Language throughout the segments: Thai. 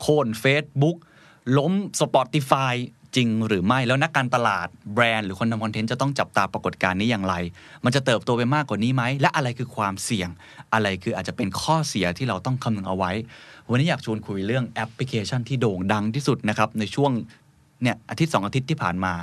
โค่น Facebook ล้ม Spotify จริงหรือไม่ แล้วนักการตลาดแบรนด์หรือคนทำคอนเทนต์จะต้องจับตาปรากฏการณ์นี้อย่างไร มันจะเติบโตไปมากกว่านี้ไหม และอะไรคือความเสี่ยง อะไรคืออาจจะเป็นข้อเสียที่เราต้องคำนึงเอาไว้ วันนี้อยากชวนคุยเรื่องแอปพลิเคชันที่โด่งดังที่สุดนะครับในช่วงเนี่ยอาทิตย์ 2 อาทิตย์ที่ผ่านมา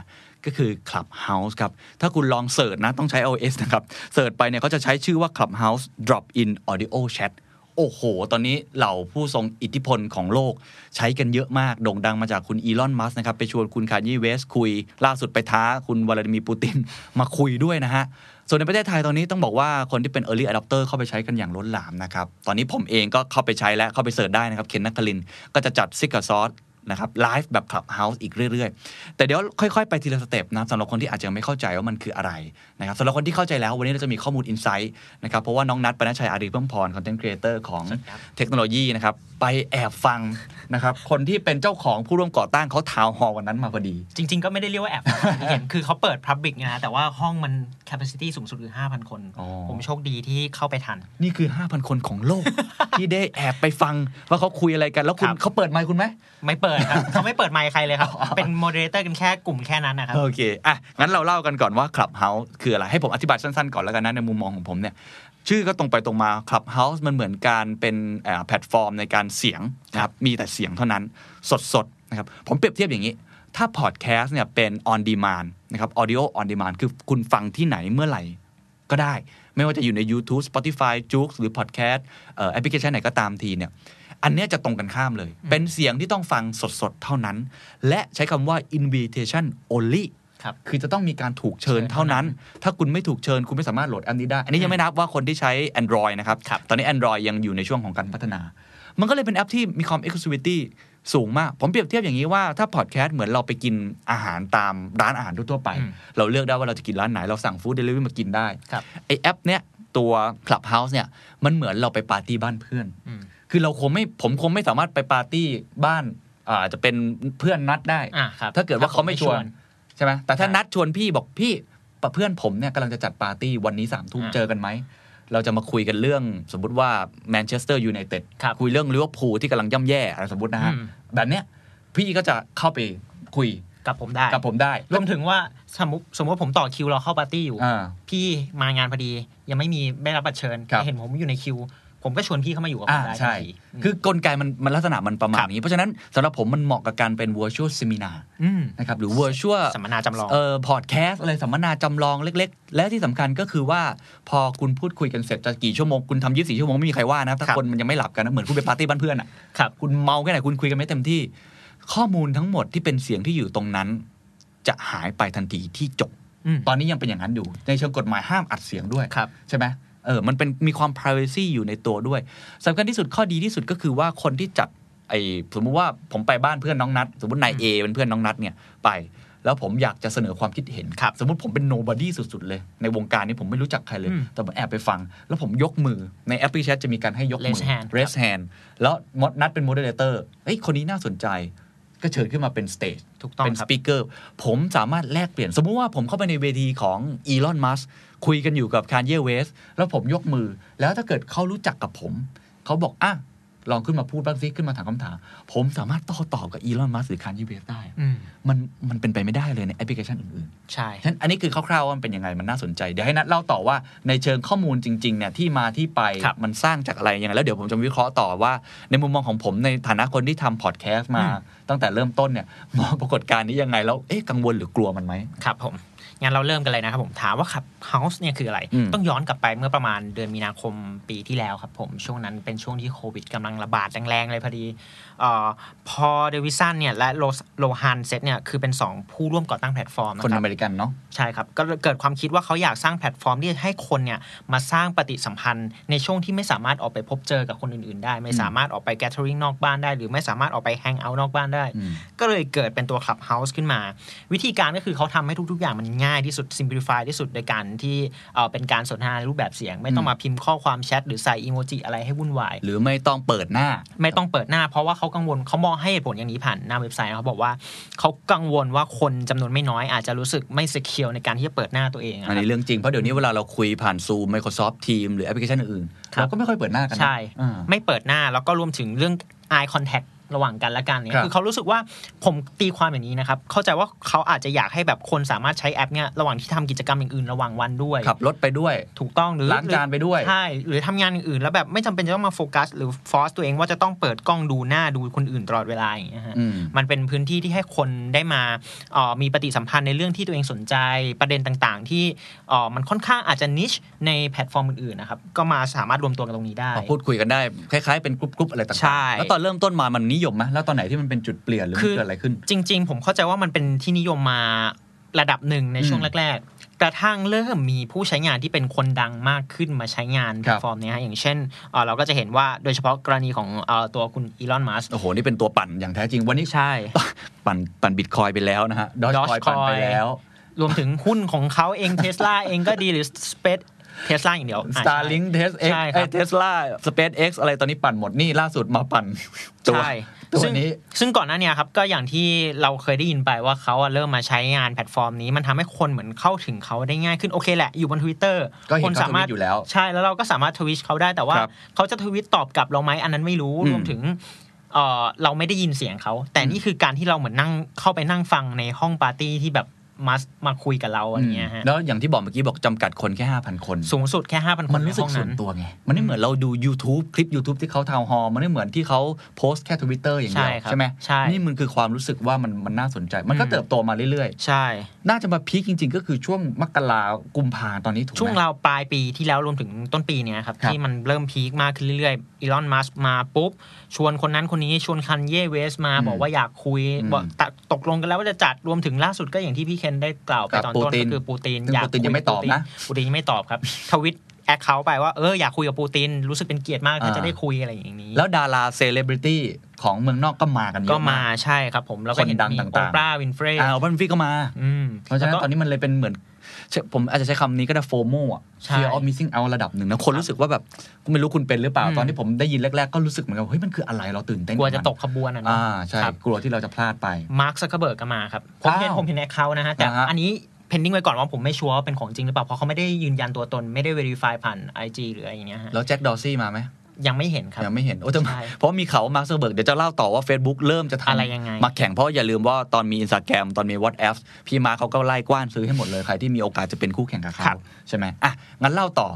ก็คือ Clubhouse ครับ ถ้าคุณลอง search นะ ต้องใช้ iOS นะครับ search ไปเนี่ยเขาจะใช้ชื่อว่า Clubhouse Drop In Audio Chat โอ้โห ตอนนี้เหล่าผู้ทรงอิทธิพลของโลกใช้กันเยอะมาก โด่งดังมาจากคุณอีลอน มัสก์นะครับ ไปชวนคุณคานเยเวสต์คุย ล่าสุดไปท้าคุณวลาดิมีร์ปูติน มาคุยด้วยนะฮะ ส่วนในประเทศไทยตอนนี้ต้องบอกว่าคนที่เป็น Early Adopter เข้าไปใช้กันอย่างล้นหลามนะครับ ตอนนี้ผมเองก็เข้าไปใช้และเข้าไป search ได้นะครับ เคน นครินทร์ ก็จะจัด The Secret Sauce นะครับไลฟ์แบบ Clubhouse อีกเรื่อย ๆ แต่เดี๋ยวค่อยๆ ไปทีละ step นะสำหรับคนที่อาจจะยังไม่เข้าใจว่ามันคืออะไรนะครับสำหรับคนที่เข้าใจแล้ววันนี้เราจะมีข้อมูล insight นะครับเพราะว่าน้องนัทปนชชัยอารีเพิ่มพร content creator ของเทคโนโลยีนะครับไปแอบฟัง นะครับคนที่เป็นเจ้าของผู้ร่วมก่อตั้งเขา town hall วันนั้นมาพอดี จริง ๆ ก็ไม่ได้เรียกว่าแอบที่เห็นคือเขาเปิด Public นะฮะแต่ว่าห้องมัน capacity สูงสุดคือ 5,000 คนอ๋อผมโชคดีที่เข้าไปทัน นี่คือ 5,000 คนของโลก ที่ได้แอบไปฟัง ว่าเขาคุยอะไรกันแล้วคุณครับเขาเปิดไมค์คุณไหมไม่เปิดครับเขาไม่เปิดไมค์ใครเลยครับ เป็น moderator กันแค่กลุ่มแค่นั้นนะครับโอเคอะงั้นเราเล่ากันก่อนว่า Clubhouse คืออะไรให้ผมอธิบายสั้นๆก่อนแล้วกันนะในมุมมองของผมเนี่ย ชื่อก็ตรงไปตรงมา Clubhouse มันเหมือนการเป็นแพลตฟอร์มในการเสียงนะครับมีแต่เสียงเท่านั้นสดๆนะครับผมเปรียบเทียบอย่างนี้ ถ้าพอดแคสต์เนี่ยเป็น on demand นะครับ audio on demand คือคุณฟังที่ไหนเมื่อไหร่ก็ได้ ไม่ว่าจะอยู่ใน YouTube Spotify j o o x หรือ Podcast เอ่อแอปพลิเคชันไหนก็ตามทีเนี่ยอันเนี้ยจะตรงกันข้ามเลย เป็นเสียงที่ต้องฟังสดๆ เท่านั้น และใช้คำว่า invitation only ครับคือจะต้องมีการถูกเชิญเชิญเท่านั้นเท่านั้ถ้าคุณไม่ถูกเชิญคุณไม่สามารถโหลดแอปนี้ได้ อันนี้ยังไม่นับว่าคนที่ใช้ Android นะครับครับตอนนี้ Android ยังอยู่ในช่วงของการพัฒนา มันก็เลยเป็นแอปที่มีความ exclusivity สูงมาก ผมเปรียบเทียบอย่างนี้ว่าถ้าพอดแคสต์เหมือนเราไปกินอาหารตามร้านอาหารทั่วๆไปอืมเราเลือกได้ว่าเราจะกินร้านไหน เราสั่ง food delivery มากินได้ครับไอ้แอปเนี้ยตัว Clubhouse เนี่ยมันเหมือนเราไปปาร์ตี้บ้านเพื่อนอืมคือเราคงไม่ผมคงไม่สามารถไปปาร์ตี้บ้านอ่าจะเป็นเพื่อนนัทได้อะครับถ้าเกิดว่าเขาไม่ชวน ใช่ไหมแต่ถ้าใช่นัทชวนพี่บอกพี่ปะเพื่อนผมเนี่ยกำลังจะจัดปาร์ตี้วันนี้สามทุ่มอ่าเจอกันไหมเราจะมาคุยกันเรื่องสมมุติว่าแมนเชสเตอร์ยูไนเต็ดครับคุยเรื่องลิเวอร์พูลที่กำลังย่ำแย่อะไรสมมตินะฮะอืมแบบเนี้ยพี่ก็จะเข้าไปคุยกับผมได้กับผมได้รวมถึงว่าสมมติสมมติว่าผมต่อคิวเราเข้าปาร์ตี้อยู่อ่าพี่มางานพอดียังไม่มีได้รับบัตรเชิญครับเห็นผมอยู่ในคิว ผมก็ชวนพี่เข้ามาอยู่กับผอ่ามได้ใช่ทันทีคือกลไกมันมันลักษณะมันประมาณครับนี้ เพราะฉะนั้นสำหรับผมมันเหมาะกับการเป็น virtual seminar มนะครับหรือ virtual สัมมนาจำลองเอ่อพอดแคสต์อะไรสัมมนาจำลองเล็ก ๆ และที่สำคัญก็คือว่าพอคุณพูดคุยกันเสร็จจะกี่ชั่วโมงคุณทำยี่สี่ชั่วโมงไม่มีใครว่านะถ้าครับคนมันยังไม่หลับกันนะเหมือนคุณไปปาร์ตี้บ้านเพื่อนอะครับคุณเมาแค่ไหนคุณคุยกันไม่เต็มที่ ข้อมูลทั้งหมดที่เป็นเสียงที่อยู่ตรงนั้น จะหายไปทันทีที่จบอืมตอนนี้ยังเป็นอย่างนั้นอยู่ ในเชิงกฎหมายห้ามอัดเสียงด้วยครับใช่ไหม เออมันเป็นมีความ privacy อยู่ในตัวด้วยสำคัญที่สุดข้อดีที่สุดก็คือว่าคนที่จัดไอ้สมมุติว่าผมไปบ้านเพื่อนน้องนัด สมมตินายเอเป็นเพื่อนน้องนัดเนี่ยไป แล้วผมอยากจะเสนอความคิดเห็นครับ สมมติผมเป็น nobody สุด ๆ เลย ในวงการนี้ผมไม่รู้จักใครเลยอืมแต่ผมแอบไปฟัง แล้วผมยกมือในแอปพลิเคชันจะมีการให้ยกมือ Raise hand raise hand แล้วมดนัดเป็น moderator เอ้ยคนนี้น่าสนใจก็เชิญขึ้นมาเป็นสเตจถูกต้องเป็นคสรับปีกเกอร์ผมสามารถแลกเปลี่ยน สมมุติว่าผมเข้าไปในเวทีของอีลอนมัส คุยกันอยู่กับคานเยเวสแล้วผมยกมือ แล้วถ้าเกิดเขารู้จักกับผม เขาบอกอะลองขึ้นมาพูดบ้างสิขึ้นมาถามคำถาม ผมสามารถโต้ตอบกับอีลอนมัสหรือคานเยเวสได้อืมมันมันเป็นไปไม่ได้เลยในแอปพลิเคชันอื่นใช่ๆฉะนั้นอันนี้คือคร่าวๆว่ามันเป็นยังไงมันน่าสนใจ เดี๋ยวให้นัดเล่าต่อว่าในเชิงข้อมูลจริงๆเนี่ยที่มาที่ไปครับมันสร้างจากอะไรยังไงแล้วเดี๋ยวผมจะวิเคราะห์ต่อว่า ในมุมมองของผมในฐานะคนที่ทำพอดแคสต์มา ตั้งแต่เริ่มต้นเนี่ยมองปรากฏการณ์นี้ยังไงแล้วเอ๊ะกังวลหรือกลัวมันไหมครับผม งั้นเราเริ่มกันเลยนะครับผมถามว่า Clubhouse เนี่ยคืออะไรอืมต้องย้อนกลับไปเมื่อประมาณเดือนมีนาคมปีที่แล้วครับผมช่วงนั้นเป็นช่วงที่โควิดกำลังระบาดแรงๆเลยพอดีเออพอล เดวิสันเนี่ยและโรโรฮันเซธเนี่ยคือเป็น 2 ผู้ร่วมก่อตั้งแพลตฟอร์มนะคนครับเมริกันเนาะใช่ครับก็เกิดความคิดว่าเขาอยากสร้างแพลตฟอร์มที่จะให้คนเนี่ยมาสร้างปฏิสัมพันธ์ในช่วงที่ไม่สามารถออกไปพบเจอกับคนอื่น ๆ ได้ ไม่สามารถออกไปแก t เ e อริงนอกบ้านได้ หรือไม่สามารถออกไปแฮงเอาท์นอกบ้านได้อืมก็เลยเกิดเป็นตัว Clubhouse ขึ้นมา วิธีการก็คือเขาทำให้ทุก ๆ อย่างมันง่ายที่สุด simplify ที่สุดโดยการที่เอ่อเป็นการสนทนาในรูปแบบเสียง ไม่ต้องมาพิมพ์ข้อความแชทหรือใส่อีโมจิอะไรให้วุ่นวาย หรือไม่ต้องเปิดหน้า ไม่ต้องเปิดหน้า เพราะว่าเขากังวลเขามองให้เหตุผลอย่างนี้ผ่านหน้าเว็บไซต์นะเขาบอกว่าเขากังวลว่าคนจำนวนไม่น้อยอาจจะรู้สึกไม่ secure ในการที่จะเปิดหน้าตัวเองะคอันรับนี้เรื่องจริงเพราะเดี๋ยวนี้เวลาเราคุยผ่าน Zoom Microsoft Teams หรือแอปพลิเคชันอื่นๆครับเราก็ไม่ค่อยเปิดหน้ากันนะใช่อ่าไม่เปิดหน้าแล้วก็รวมถึงเรื่อง eye contact ระหว่างกันและกันเนี่ครัยบคือเขารู้สึกว่าผมตีความอย่างนี้นะครับ เข้าใจว่าเขาอาจจะอยากให้แบบคนสามารถใช้แอปเนี่ยระหว่างที่ทำกิจกรรมอย่างอื่นระหว่างวันด้วยขับรถไปด้วย ถูกต้องหรือล้างจานไปด้วยใช่หรือทำงานอย่างอื่น แล้วแบบไม่จำเป็นจะต้องมาโฟกัส หรือฟอสตัวเองว่าจะต้องเปิดกล้องดูหน้าดูคนอื่นตลอดเวลาอย่างเงี้ยฮะอืมมันเป็นพื้นที่ที่ให้คนได้มาเอ่อมีปฏิสัมพันธ์ในเรื่องที่ตัวเองสนใจประเด็นต่างๆ ที่เอ่อมันค่อนข้างอาจจะ niche ในแพลตฟอร์มอื่นๆนะครับก็มาสามารถรวมตัวกันตรงนี้ได้มาพูดคุยกันได้คล้ายๆเป็นกรุ๊ปๆอะไรต่างใช่ๆแล้วตอนเริ่มต้นมามันนิยมไหมแล้วตอนไหนที่มันเป็นจุดเปลี่ยนหรือมันคือเกิดอะไรขึ้น จริง ๆ ผมเข้าใจว่ามันเป็นที่นิยมมาระดับหนึ่งในช่วงอืมแรกๆกระทั่งเริ่มมีผู้ใช้งานที่เป็นคนดังมากขึ้นมาใช้งานคแพรัลบตฟอร์มเนี้ยฮะอย่างเช่นเอ่อเราก็จะเห็นว่าโดยเฉพาะกรณีของเอ่อตัวคุณ Elon Musk โอ้โห นี่เป็นตัวปั่นอย่างแท้จริงวันนี้ใช่ ปั่นปั่นบิตคอยไปแล้วนะฮะดอจคอย Dogecoin ปั่นไปแล้ว รวมถึงหุ้นของเขาเองเทสลาเองก็ดีหรือ SpaceX Tesla อย่างเดียวอะ Starlink SpaceX ใช่ครับ Tesla SpaceX อะไรตอนนี้ปั่นหมดนี่ล่าสุดมาปั่นตัวใช่ตัวซึ่งนี้ซึ่งก่อนหน้าเนี้ครับก็อย่างที่เราเคยได้ยินไปว่าเขาอะเริ่มมาใช้งานแพลตฟอร์มนี้มันทำให้คนเหมือนเข้าถึงเขาได้ง่ายขึ้นโอเคแหละ อยู่บน Twitter ก็เห็นคนเขาสามารถทวิตอยู่แล้ว ใช่แล้วเราก็สามารถทวิตเขาได้แต่ว่าครับเขาจะทวิตตอบกลับเราไหมอันนั้นไม่รู้อืมรวมถึงเออเราไม่ได้ยินเสียงเขา แต่นี่คือการที่เราเหมือนนั่งเข้าไปนั่งฟังในห้องปาร์ตี้ที่แบบ มามาคุยกับเราอะไรเงี้ยฮะแล้วอย่างที่บอกเมื่อกี้บอกจำกัดคนแค่5,000คน สูงสุดแค่ห้าพันคมันนในรู้สึห้กองส่วนั้นนตัวไง มันไม่เหมือนเราดู YouTube คลิป YouTube ที่เขา town hall มันไม่เหมือนที่เขาโพสต์แค่ทวิตเตอร์อย่างเดียวใช่ครับใช่ไหมใช่นี่มันคือความรู้สึกว่ามันมันน่าสนใจ มันก็อืมเติบโตมาเรื่อยใช่ๆน่าจะมา peak จริง ๆ ก็คือช่วงมกรากุมภาตอนนี้ถูกไหมช่วงเราวปลายปีที่แล้วรวมถึงต้นปีเนี้ยครับครับที่มันเริ่ม peak มากขึ้นเรื่อยๆ Elon Musk มาปุ๊บ ชวนคนนั้นคนนี้ชวน Kanye West มาอืมบอกว่าอยากคุยอืมบอกตะตกลงกันแล้วว่าจะจัดรวมถึงล่าสุดก็อย่างที่พี่เคนได้กล่าวไปครับตอนปูต้นตินก็คือปูตินซึ่งอยากปูตินคุยังไม่ตอบนะปูตินยังไม่ตอบครับทวิต account ไปว่าเอออยากคุยกับปูติน รู้สึกเป็นเกียรติมากถ้าอ่าจะได้คุยอะไรอย่างนี้ แล้วดาราเซเลบริตี้ของเมืองนอกก็มากันเยอะก็มาใช่ครับผมแล้วก็เห็นคนดังมีต่างๆ Oprah Winfrey อ่าบันฟี่ก็มาอืมเพราะฉะนั้นแล้วก็ตอนนี้มันเลยเป็นเหมือนใช่ ผมอาจจะใช้คำนี้ก็ได้ FOMO อะใช่ fear of missing out ระดับหนึ่งนะคนรู้สึกว่าแบบกูไม่รู้คุณเป็นหรือเปล่าอืมตอนที่ผมได้ยินแรก ๆ ก็รู้สึกเหมือนกันว่าเฮ้ยมันคืออะไรเราตื่นเต้นกลัวจะแบบมันตกขบวนอะเนอะอ่าใช่ครับกลัวที่เราจะพลาดไป Mark Zuckerberg ก็มาครับผมเห็นอ้าวผมเห็น account นะฮะแต่นะฮะอันนี้ pending ไว้ก่อนว่าผมไม่ชัวร์ว่าเป็นของจริงหรือเปล่าเพราะเขาไม่ได้ยืนยันตัวตนไม่ได้ verify ผ่าน IG หรืออะไรอย่างเงี้ยฮะแล้ว Jack Dorsey มาไหม ยังไม่เห็นครับ ยังไม่เห็นโอ้แต่ใช่เพราะมีข่าวว่า Mark Zuckerberg เดี๋ยวจะเล่าต่อว่า Facebook เริ่มจะทำอะไรยังไงมาแข่งเพราะอย่าลืมว่าตอนมีอินสตาแกรมตอนมี WhatsApp พี่มาร์คเขาก็ไล่กว้านซื้อให้หมดเลยใครที่มีโอกาสจะเป็นคู่แข่งกับครัเขาบใช่ไหมอะงั้นเล่าต่อ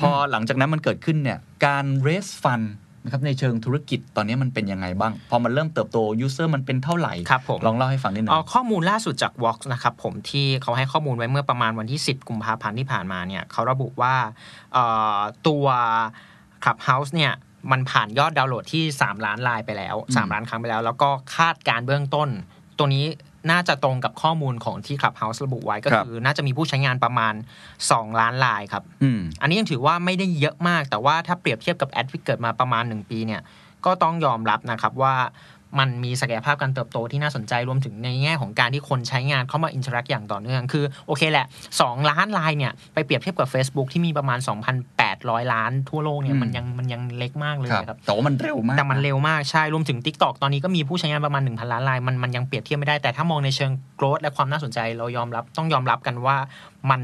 พอหลังจากนั้นมันเกิดขึ้นเนี่ยการ raise fund นะครับในเชิงธุรกิจตอนนี้มันเป็นยังไงบ้าง พอมันเริ่มเติบโต user มันเป็นเท่าไหร่ครับผมลองเล่าให้ฟังนิดหน่เอาอยข้อมูลล่าสุดจาก Vox นะครับผมที่เขาให้ข้อมูลไว้เมื่อประมาณวันที่ 10 กุมภาพันธ์ที่ผ่านมาเนี่ยเขาระบุว่าเอ่อตัว Clubhouse เนี่ยมันผ่านยอดดาวน์โหลดที่ 3 ล้านลายไปแล้ว 3 ล้านครั้งไปแล้ว แล้วก็คาดการณ์เบื้องต้น ตัวนี้น่าจะตรงกับข้อมูลของที่ Clubhouse ระบุไว้ก็ครับคือ น่าจะมีผู้ใช้งานประมาณ 2 ล้านรายครับอืมอันนี้ยังถือว่าไม่ได้เยอะมาก แต่ว่าถ้าเปรียบเทียบกับแอปที่เกิดมาประมาณ 1 ปีเนี่ยก็ต้องยอมรับนะครับว่ามันมีศักยภาพการเติบโตที่น่าสนใจรวมถึงในแง่ของการที่คนใช้งานเข้ามา interact อย่างต่อเนื่อง คือโอเคแหละ 2 ล้านรายเนี่ยไปเปรียบเทียบกับ Facebook ที่มีประมาณ 2,800 ล้านทั่วโลกเนี่ยอืมมันยังมันยังเล็กมากเลยครับนะครับแต่ว่ามันเร็วมากแต่มันเร็วมากใช่รวมถึง Tik t o อกตอนนี้ก็มีผู้ใช้งานประมาณ 1,000 ล้านรายมันมันยังเปรียบเทียบไม่ได้แต่ถ้ามองในเชิง growth และความน่าสนใจเรายอมรับต้องยอมรับกันว่ามัน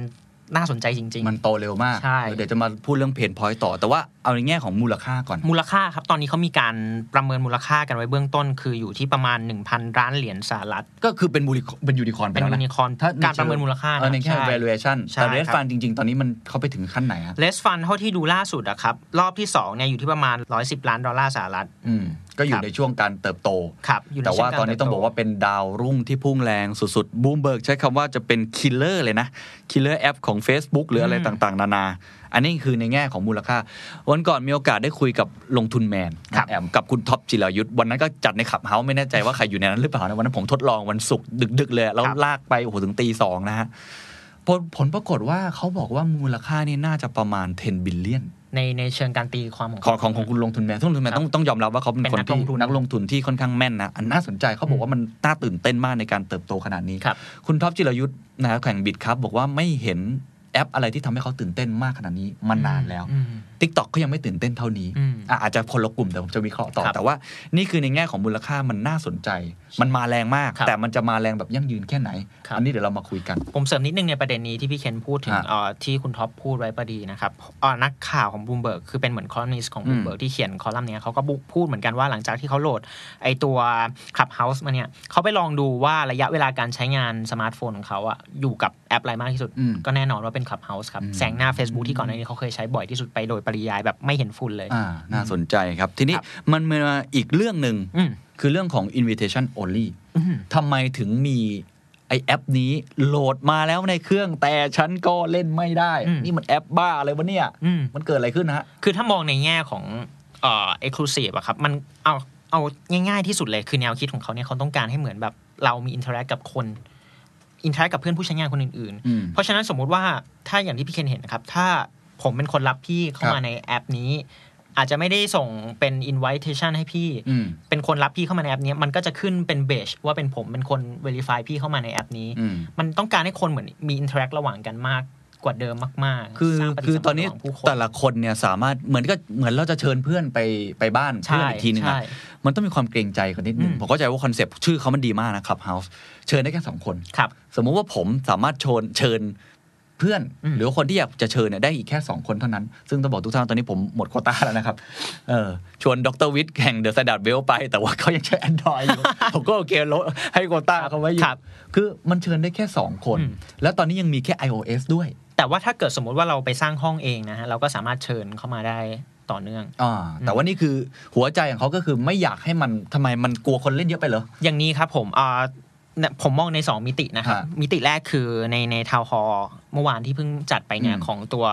น่าสนใจจริง ๆ มันโตเร็วมากใช่เดี๋ยวจะมาพูดเรื่อง pain point ต่อ แต่ว่าเอาในแง่ของมูลค่าก่อน มูลค่าครับ ตอนนี้เขามีการประเมินมูลค่ากันไว้เบื้องต้น คืออยู่ที่ประมาณ 1,000 ล้านเหรียญสหรัฐ ก็คือเป็นบูริเป็นยูนิคอร์นไปเป็นแล้วยูนะนิคอร์นถ้าการประเมินมูลค่าเออในแค่ใช่ valuation ใช่แต่ raise ครับ fund จริง ๆ ตอนนี้มันเขาไปถึงขั้นไหนอะเraise fund เท่าที่ดูล่าสุดอะครับรอบที่2เนี่ยอยู่ที่ประมาณ 110 ล้านดอลลาร์สหรัฐอืมก็อยู่ครับในช่วงการเติบโตครับอยู่ในแต่ว่าเชิงการตอนนี้ต้องบอกว่าเป็นดาวรุ่งที่พุ่งแรงสุดๆบูมเบิร์กใช้คำว่าจะเป็น killer เลยนะ killer app ของ Facebook หรืออะไรอืมต่างๆ นานา อันนี้คือในแง่ของมูลค่า วันก่อนมีโอกาสได้คุยกับลงทุนแมนครับแอมกับคุณท็อปจิรายุทธ์วันนั้นก็จัดใน Clubhouse ไม่แน่ใจว่าใครอยู่ในนั้นหรือเปล่านะวันนั้นผมทดลองวันศุกร์ดึก ๆ เลยแล้วครับลากไปโอ้โหถึงตีสองนะฮะผลผลปรากฏว่าเขาบอกว่ามูลค่านี่น่าจะประมาณ 10 billion ในในเชิงการตีความของของของของคุณลงทุนแมนทุนลงทุนแมนครับต้องต้องยอมรับว่าเขาเป็นเป็นคนนักที่ลงทุนนักลงทุนที่ค่อนข้างแม่นนะอันน่าสนใจเขาบอกว่ามันน่าตื่นเต้นมากในการเติบโตขนาดนี้ครับคุณท็อปจิรายุทธ์นะครับแห่ง Bitkub ครับบอกว่าไม่เห็นแอปอะไรที่ทำให้เขาตื่นเต้นมากขนาดนี้มานานแล้ว อืม TikTok ก็ยังไม่ตื่นเต้นเท่านี้อืมอะอาจจะคนละกลุ่มแต่ผมจะวิเคราะห์ต่อครับแต่ว่านี่คือในแง่ของมูลค่ามันน่าสนใจ มันมาแรงมากครับแต่มันจะมาแรงแบบยั่งยืนแค่ไหนครับอันนี้เดี๋ยวเรามาคุยกัน ผมเสริมนิดนึงในประเด็นนี้ที่พี่เคนพูดถึงฮะเอ่อที่คุณท็อปพูดไว้พอดีนะครับเอ่อนักข่าวของบูมเบิร์กคือเป็นเหมือนคอลัมนิสต์ของอืมบูมเบิร์กที่เขียนคอลัมน์เนี้ยเขาก็บุพูดเหมือนกันว่าหลังจากที่เขาโหลดไอตัว Clubhouse มาเนี่ยเขาไปลองดูว่าระยะเวลาการใช้งานสมาร์ทโฟนของเขาอะอยู่กับแอปอะไรมากที่สุดอืมก็แน่นอนว่าเป็น Clubhouse ครับอืมแซงหน้า Facebook ที่ก่อนหน้านี้เขาเคยใช้บ่อยที่สุดไปโดยปริยายแบบไม่เห็นฝุ่นเลยอ่าน่าสนใจครับ ทีนี้ครับมันมาอีกเรื่องหนึ่งอืมคือเรื่องของ invitation only อืมทำไมถึงมีไอแอปนี้โหลดมาแล้วในเครื่องแต่ฉันก็เล่นไม่ได้อืมนี่มันแอปบ้าอะไรวะเนี่ยอืมมันเกิดอะไรขึ้นนะฮะ คือถ้ามองในแง่ของเอ่อ exclusive อะครับ มันเอาเอาง่ายๆที่สุดเลยคือแนวคิดของเขาเนี่ยเขาต้องการให้เหมือนแบบเรามี interact กับคน interact กับเพื่อนผู้ใช้งานคนอื่นอืมๆเพราะฉะนั้นสมมุติว่าถ้าอย่างที่พี่เคนเห็นนะครับ ถ้า ผมเป็นคนรับพี่เข้าครับมาในแอปนี้ อาจจะไม่ได้ส่งเป็น invitation ให้พี่อืมเป็นคนรับพี่เข้ามาในแอปนี้ มันก็จะขึ้นเป็นเบจว่าเป็นผมเป็นคน verify พี่เข้ามาในแอปนี้อืมมันต้องการให้คนเหมือนมี interact ระหว่างกันมากกว่าเดิมมาก ๆ คือสร้างปฏิคือสัมตพัอนธ์นี้ระหว่างผู้คนแต่ละคนเนี่ยสามารถเหมือนก็เหมือนเราจะเชิญเพื่อนไปไปบ้านเพื่อนอีกทีหนึงอะใช่มันต้องมีความเกรงใจกันนิดนึงอืมผมเข้าใจว่า concept ชื่อเขามันดีมากนะ Clubhouse เชิญได้แค่สองคนครับ สมมุติว่าผมสามารถเชิญเชิญ เพื่อนอืมหรือว่าคนที่อยากจะเชิญเนี่ยได้อีกแค่ 2 คนเท่านั้น ซึ่งต้องบอกทุกท่านตอนนี้ผมหมดโควต้าแล้วนะครับเออชวนดรวิทย์แห่งเดอะสแตนดาร์ดเวลท์ไป แต่ว่าเขายังใช้ Android อยู่ ผมก็โอเคลดให้โควต้าเขาไว้อยู่ครับคือมันเชิญได้แค่ 2 คนอืมแล้วตอนนี้ยังมีแค่ iOS ด้วย แต่ว่าถ้าเกิดสมมุติว่าเราไปสร้างห้องเองนะฮะเราก็สามารถเชิญเข้ามาได้ต่อเนื่องอ่าแต่ว่านี่คือหัวใจของเขาก็คือไม่อยากให้มันทำไมมันกลัวคนเล่นเยอะไปเหรอ อย่างนี้ครับผมอ่าเนี่ย ผมมองใน 2 มิตินะครับฮะมิติแรกคือในในทาวฮอเมื่อวานที่เพิ่งจัดไปเนี่ยอืมของตัว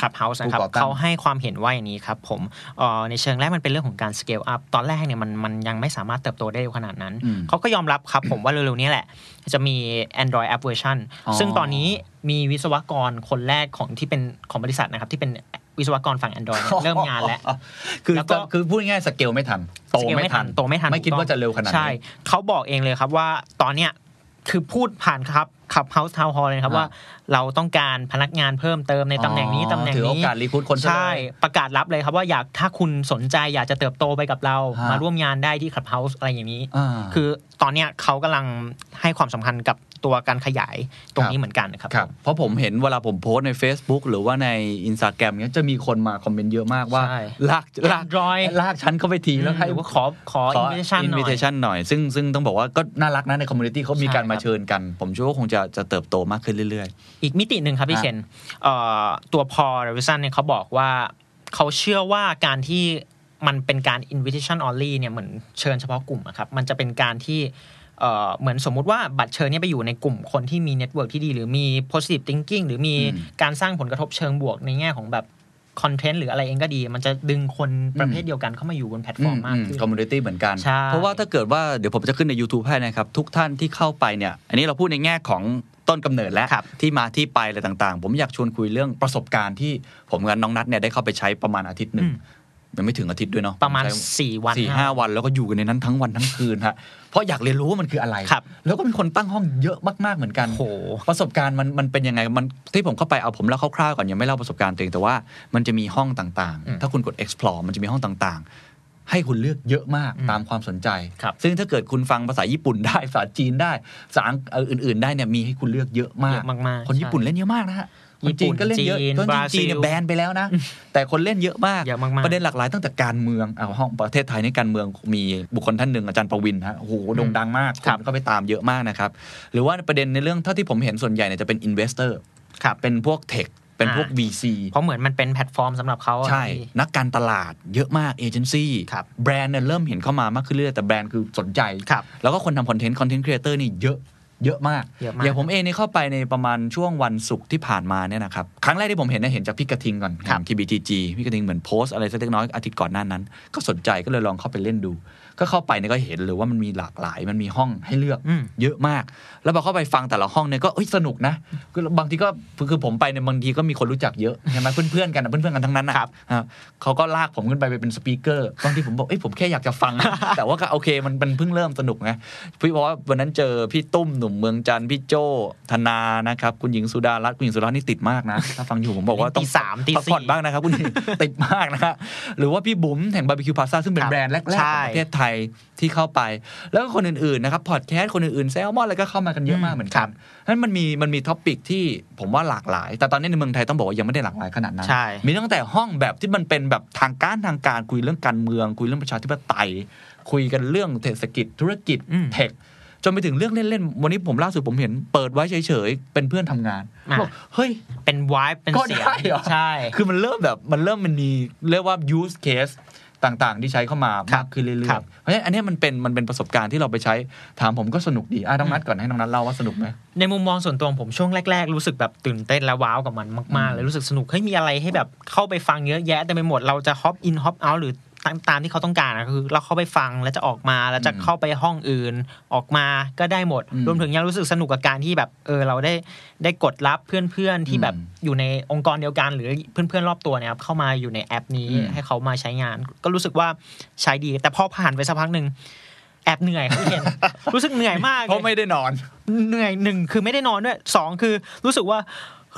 คลับเฮาส์นะครับผู้ก่อตั้งเขาให้ความเห็นว่าอย่างนี้ครับผมเอ่อในเชิงแรกมันเป็นเรื่องของการ scale up ตอนแรกเนี่ยมันมันยังไม่สามารถเติบโตได้เร็วขนาดนั้นอืมเขาก็ยอมรับครับผมว่าเร็วๆนี้แหละ จะมี Android app version อ๋อซึ่งตอนนี้มีวิศวกรคนแรกของที่เป็นของบริษัทนะครับที่เป็น วิศวกรฝั่ง Android เนี่ยเริ่มงานแล้ว คือแล้วก็คือพูดง่ายๆสเกลไม่ทัน โตสเกลไม่ทัน โตไม่ทัน ไม่คิดถูกต้องว่าจะเร็วขนาดนี้ใช่เขาบอกเองเลยครับว่าตอนเนี้ยคือพูดผ่านครับคลับเฮาส์ town hall เลยนะครับอ่าว่าเราต้องการพนักงานเพิ่มเติมในตำแหน่งนี้อ๋อตำแหน่งนี้ถือโอกาส recruit คนซะเลยใช่ประกาศรับเลยครับว่าอยากถ้าคุณสนใจอยากจะเติบโตไปกับเราฮะมาร่วมงานได้ที่คลับเฮาส์อะไรอย่างนี้อ่าคือตอนเนี้ยเขากำลังให้ความสำคัญกับ ตัวการขยายตรงนี้เหมือนกันนะครับครับเพราะผมเห็นเวลาผมโพสต์ใน Facebook หรือว่าในอินสตาแกรมเนี้ยจะมีคนมาคอมเมนต์เยอะมากว่าใช่ลากลาก Android ลากฉันเข้าไปทีแล้วให้หรือว่าขอขอ invitation หน่อย invitation หน่อย ซึ่งซึ่งต้องบอกว่าก็น่ารักนะในคอมมูนิตี้เขามีการใช่มาครับเชิญกัน ผมเชื่อว่าคงจะจะเติบโตมากขึ้นเรื่อยอีกมิติหนึ่งครับพี่ฮะเคนเอ่อตัวพอลเดวิสันเนี่ยเขาบอกว่าเขาเชื่อว่าการที่มันเป็นการ invitation only เนี่ยเหมือนเชิญเฉพาะกลุ่มอะครับ มันจะเป็นการที่ เอ่อเหมือนสมมุติว่าบัตรเชิญเนี่ยไปอยู่ในกลุ่มคนที่มีเน็ตเวิร์กที่ดี หรือมี positive thinking หรือมีอืมการสร้างผลกระทบเชิงบวกในแง่ของแบบคอนเทนต์หรืออะไรเองก็ดี มันจะดึงคนประเภทเดียวกันเข้ามาอยู่บนแพลตฟอร์มมากขึ้นคอมมูนิตี้เหมือนกันใช่เพราะว่าถ้าเกิดว่าเดี๋ยวผมจะขึ้นใน YouTube ให้นะครับ ทุกท่านที่เข้าไปเนี่ย อันนี้เราพูดในแง่ของต้นกำเนิดแล้วครับที่มาที่ไปอะไรต่างๆ ผมอยากชวนคุยเรื่องประสบการณ์ที่ผมกับน้องนัทเนี่ยได้เข้าไปใช้ประมาณอาทิตย์หนึ่งอืม ยังไม่ถึงอาทิตย์ด้วยเนาะประมาณผใช้สี่วันสี่ห้าวัน แล้วก็อยู่กันในนั้นทั้งวันทั้งคืนฮะเพราะอยากเรียนรู้ว่ามันคืออะไรครับแล้วก็มีคนตั้งห้องเยอะมากๆเหมือนกันโอ้โหประสบการณ์มันมันเป็นยังไงมันที่ผมเข้าไปเอาผมเล่าคร่าวๆก่อนยังไม่เล่าประสบการณ์ตัวเองแต่ว่ามันจะมีห้องต่างอืมๆถ้าคุณกด explore มันจะมีห้องต่างๆ ให้คุณเลือกเยอะมากอืมตามความสนใจครับซึ่งถ้าเกิดคุณฟังภาษาญี่ปุ่นได้ภาษาจีนได้ภาษาอื่นๆ ได้เนี่ยมีให้คุณเลือกเยอะมากเยอะมากๆคนญี่ปุ่นเล่นเยอะมากนะฮะ คนจีนก็เล่นเยอะญี่คปุ่นนจีนจีนเนี่ยบราซิลแบนไปแล้วนะ แต่คนเล่นเยอะมากเยอะมากๆประเด็นหลากหลายตั้งแต่การเมืองเอาห้องประเทศไทยในการเมืองมีบุคคลท่านหนึ่งอาจารย์ประวินฮะโอ้โหโด่งดังมากครับคนก็ไปตามเยอะมากนะครับ หรือว่าประเด็นในเรื่องเท่าที่ผมเห็นส่วนใหญ่เนี่ยจะเป็น investor ครับเป็นพวก tech เป็นพวกอ่า VC เพราะเหมือนมันเป็นแพลตฟอร์มสำหรับเขาอะใช่พี่นักการตลาดเยอะมากเอเจนซี่ครับแบรนด์เนี่ยเริ่มเห็นเข้ามามากขึ้นเรื่อยๆแต่แบรนด์คือสนใจครับแล้วก็คนทำคอนเทนต์ content creator นี่เยอะ เยอะมากเยอะมากอย่างผมเองเนี่ยเข้าไปในประมาณช่วงวันศุกร์ที่ผ่านมาเนี่ยนะครับครั้งแรกที่ผมเห็นเนี่ยเห็นจากพี่กระทิงก่อนครับแห่ง TBTG พี่กระทิงเหมือนโพสต์อะไรสักเล็กน้อยอาทิตย์ก่อนหน้านั้น ก็สนใจก็เลยลองเข้าไปเล่นดู ก็เข้าไปเนี่ยก็เห็นเลยว่ามันมีหลากหลายมันมีห้องให้เลือกอืมเยอะมาก แล้วพอเข้าไปฟังแต่ละห้องเนี่ยก็เอ้ยสนุกนะคือบางทีก็คือผมไปเนี่ยบางทีก็มีคนรู้จักเยอะใช่ไหมเพื่อนๆกันนะเพื่อนๆกันทั้งนั้นนะครับอะเขาก็ลากผมขึ้นไปไปเป็นสปีกเกอร์บางทีผมบอกเอ้ยผมแค่อยากจะฟัง แต่ว่าก็โอเคมันมันเพิ่งเริ่มสนุกไงพี่บอกว่าวันนั้นเจอพี่ตุ้มหนุ่มเมืองจันทร์พี่โจธนานะครับคุณหญิงสุดารัตน์คุณหญิงสุดารัตน์นี่ติดมากนะถ้าฟังอยู่ผมบอกว่าตีสามตีสี่ต้องพักผ่อนบ้างนะครับคุณหญิงติดมากนะฮะหรือว่าพี่บุ๋มแห่งบาร์บีคิวพลาซ่าซึ่งเป็นครับแบรนด์แรกๆใช่ของประเทศไทยที่เข้าไป แล้วก็คนอื่นๆนะครับพอดแคสต์คนอื่นๆแซลมอนอะไรก็เข้ามากันเยอะมากเหมือนกันนั้นมันมีมันมี topic ที่ผมว่าหลากหลาย แต่ตอนนี้ในเมืองไทยต้องบอกว่ายังไม่ได้หลากหลายขนาดนั้นใช่มีตั้งแต่ห้องแบบที่มันเป็นแบบทางการทางการคุยเรื่องการเมือง คุยเรื่องประชาธิปไตย คุยกันเรื่องเศรษฐกิจธุรกิจอืม techจนไปถึงเรื่องเล่น ๆ วันนี้ผมล่าสุดผมเห็นเปิดไว้เฉย ๆ เป็นเพื่อนทำงานอะบอกเฮ้ย เป็นวายเป็นก็เสียงได้เหรอใช่ คือมันเริ่มแบบมันเริ่มมันมีเรียกว่า use case ต่างๆ ที่ใช้เข้ามาครัมาบกขึ้นเรื่อยครับๆเพราะฉะนั้นอันเนี้ยมันเป็นมันเป็นประสบการณ์ที่เราไปใช้ถามผมก็สนุกดีอะน้องนัดก่อนให้น้องนัดเล่าว่าสนุกไหมในมุมมองส่วนตัวของผมช่วงแรก ๆ รู้สึกแบบตื่นเต้นและว้าวกับมันมากๆเลยรู้สึกสนุกเฮ้ยมีอะไรให้แบบเข้าไปฟังเยอะแยะแต่ไปหมดเราจะฮอปอินฮอปเอาหรือ ตามตามที่เขาต้องการอะคือเราเข้าไปฟังแล้วจะออกมาแล้วจะอืมเข้าไปห้องอื่นออกมาก็ได้หมดอืมรวมถึงยังรู้สึกสนุกกับการที่แบบเออเราได้ได้กดรับเพื่อนๆที่แบบอืมอยู่ในองค์กรเดียวกัน หรือเพื่อนๆรอบตัวเนี่ยครับเข้ามาอยู่ในแอปนี้อืมให้เขามาใช้งาน ก็รู้สึกว่าใช้ดี แต่พอผ่านไปสักพักหนึ่งแอบเหนื่อยครับพี่เคนรู้สึกเหนื่อยมากเพราะไม่ได้นอน เหนื่อยหนึ่งคือไม่ได้นอนด้วยสองคือรู้สึกว่า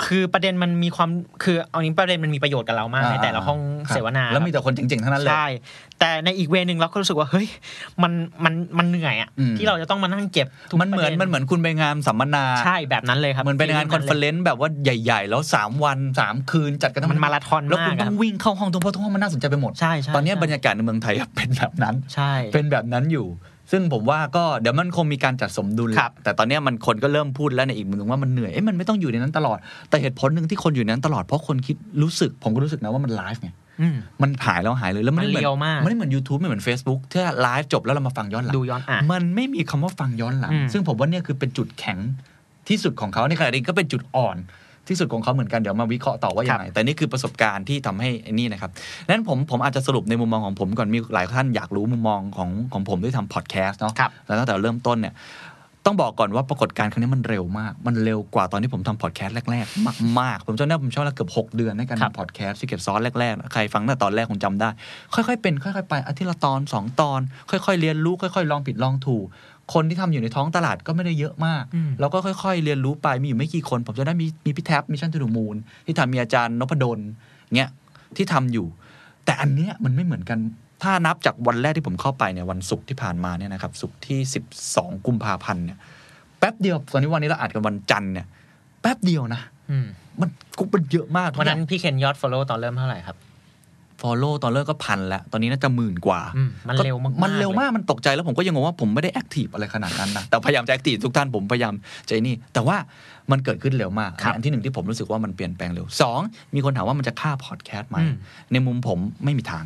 คือประเด็นมันมีความคือเอานี้ประเด็นมันมีประโยชน์กับเรามากในแต่ละห้องครับเสวนาแล้วมีแต่คนเจ๋งๆทั้งนั้นเลยใช่แต่ในอีกแง่นึงเราก็รู้สึกว่าเฮ้ยมันมันมันเหนื่อยอะอืมที่เราจะต้องมานั่งเก็บทุกประเด็นมันเหมือนมันเหมือนคุณไปงานสัมมนาใช่แบบนั้นเลยครับเหมือนไปงาน conference แบบว่าใหญ่ ๆ แล้ว 3 วัน 3 คืนจัดกันทั้งมันมาราธอนมากแล้วมาคุณอะต้องวิ่งเข้าห้องทุกเพราะทุกห้องมันน่าสนใจไปหมดใช่ใช่ตอนนี้ใช่บรรยากาศในเมืองไทยเป็นแบบนั้นใช่เป็นแบบนั้นอยู่ ซึ่งผมว่าก็เดี๋ยวมันคงมีการจัดสมดุลครับแต่ตอนเนี้ยมันคนก็เริ่มพูดแล้วในอีกมุมหนึงว่ามันเหนื่อยเอ๊ะมันไม่ต้องอยู่ในนั้นตลอด แต่เหตุผลหนึ่งที่คนอยู่ในนั้นตลอดเพราะคนคิดรู้สึก ผมก็รู้สึกนะว่ามันไลฟ์ไงอืมมันหายแล้วหายเลยแล้วมันไม่เหมือนมันเร็วมากมันไม่เหมือน YouTube ไม่เหมือน Facebook ที่ไลฟ์จบแล้วเรามาฟังย้อนหลังดูย้อนอะมันไม่มีคำว่าฟังย้อนหลังอืมซึ่งผมว่าเนี่ยคือเป็นจุดแข็งที่สุดของเขาในขณะเดียวกันก็เป็นจุดอ่อน ที่สุดของเขาเหมือนกันเดี๋ยวมาวิเคราะห์ต่อว่ายังไงแต่นี่คือประสบการณ์ที่ทำให้ไอ้นี่นะครับนั้นผมผมอาจจะสรุปในมุมมองของผมก่อนมีหลายท่านอยากรู้มุมมองของของผมที่ทำพอดแคสต์เนาะครับแล้วตั้งแต่เริ่มต้นเนี่ยต้องบอกก่อนว่าปรากฏการณ์ครั้งนี้มันเร็วมาก มันเร็วกว่าตอนที่ผมทำพอดแคสต์แรก ๆ มาก ๆ ผมจำได้ผมใช้เวลาเกือบ 6 เดือนในการครับทำพอดแคสต์ The Secret Sauce แรก ๆ ใครฟังตั้งแต่ตอนแรกคงจำได้ ค่อย ๆ เป็น ค่อย ๆ ไปอาทิตย์ละตอน 2 ตอน ค่อย ๆ เรียนรู้ ค่อย ๆ ลองผิดลองถูก คนที่ทำอยู่ในท้องตลาดก็ไม่ได้เยอะมากอืมเราก็ค่อยๆ เรียนรู้ไปมีอยู่ไม่กี่คน ผมจะได้มีมีพี่แท็ปมิชชั่นทูเดอะมูนที่ทำมีอาจารย์นพดลเงี้ยที่ทำอยู่ แต่อันเนี้ยมันไม่เหมือนกันถ้านับจากวันแรกที่ผมเข้าไปเนี่ยวันศุกร์ที่ผ่านมาเนี่ยนะครับศุกร์ที่ 12 กุมภาพันธ์เนี่ยแป๊บเดียวตอนนี้วันนี้เราอัดกันวันจันทร์เนี่ยแป๊บเดียวนะอืมมันกุ๊บมันเยอะมากวันนั้นพี่เคนยอด follow ตอนเริ่มเท่าไหร่ครับ follow ตอนเลิกก็พันแล้ว ตอนนี้น่าจะหมื่นกว่าอืมมันเร็วมากๆมันเร็วเลยมาก มันตกใจแล้วผมก็ยังงงว่าผมไม่ได้ active อะไรขนาดนั้นนะ แต่พยายามจะ active ทุกท่านผมพยายามใจนี่ แต่ว่ามันเกิดขึ้นเร็วมากครับอันที่หนึ่งที่ผมรู้สึกว่ามันเปลี่ยนแปลงเร็วสองมีคนถามว่ามันจะฆ่าพอดแคสต์ไหมอืมในมุมผมไม่มีทาง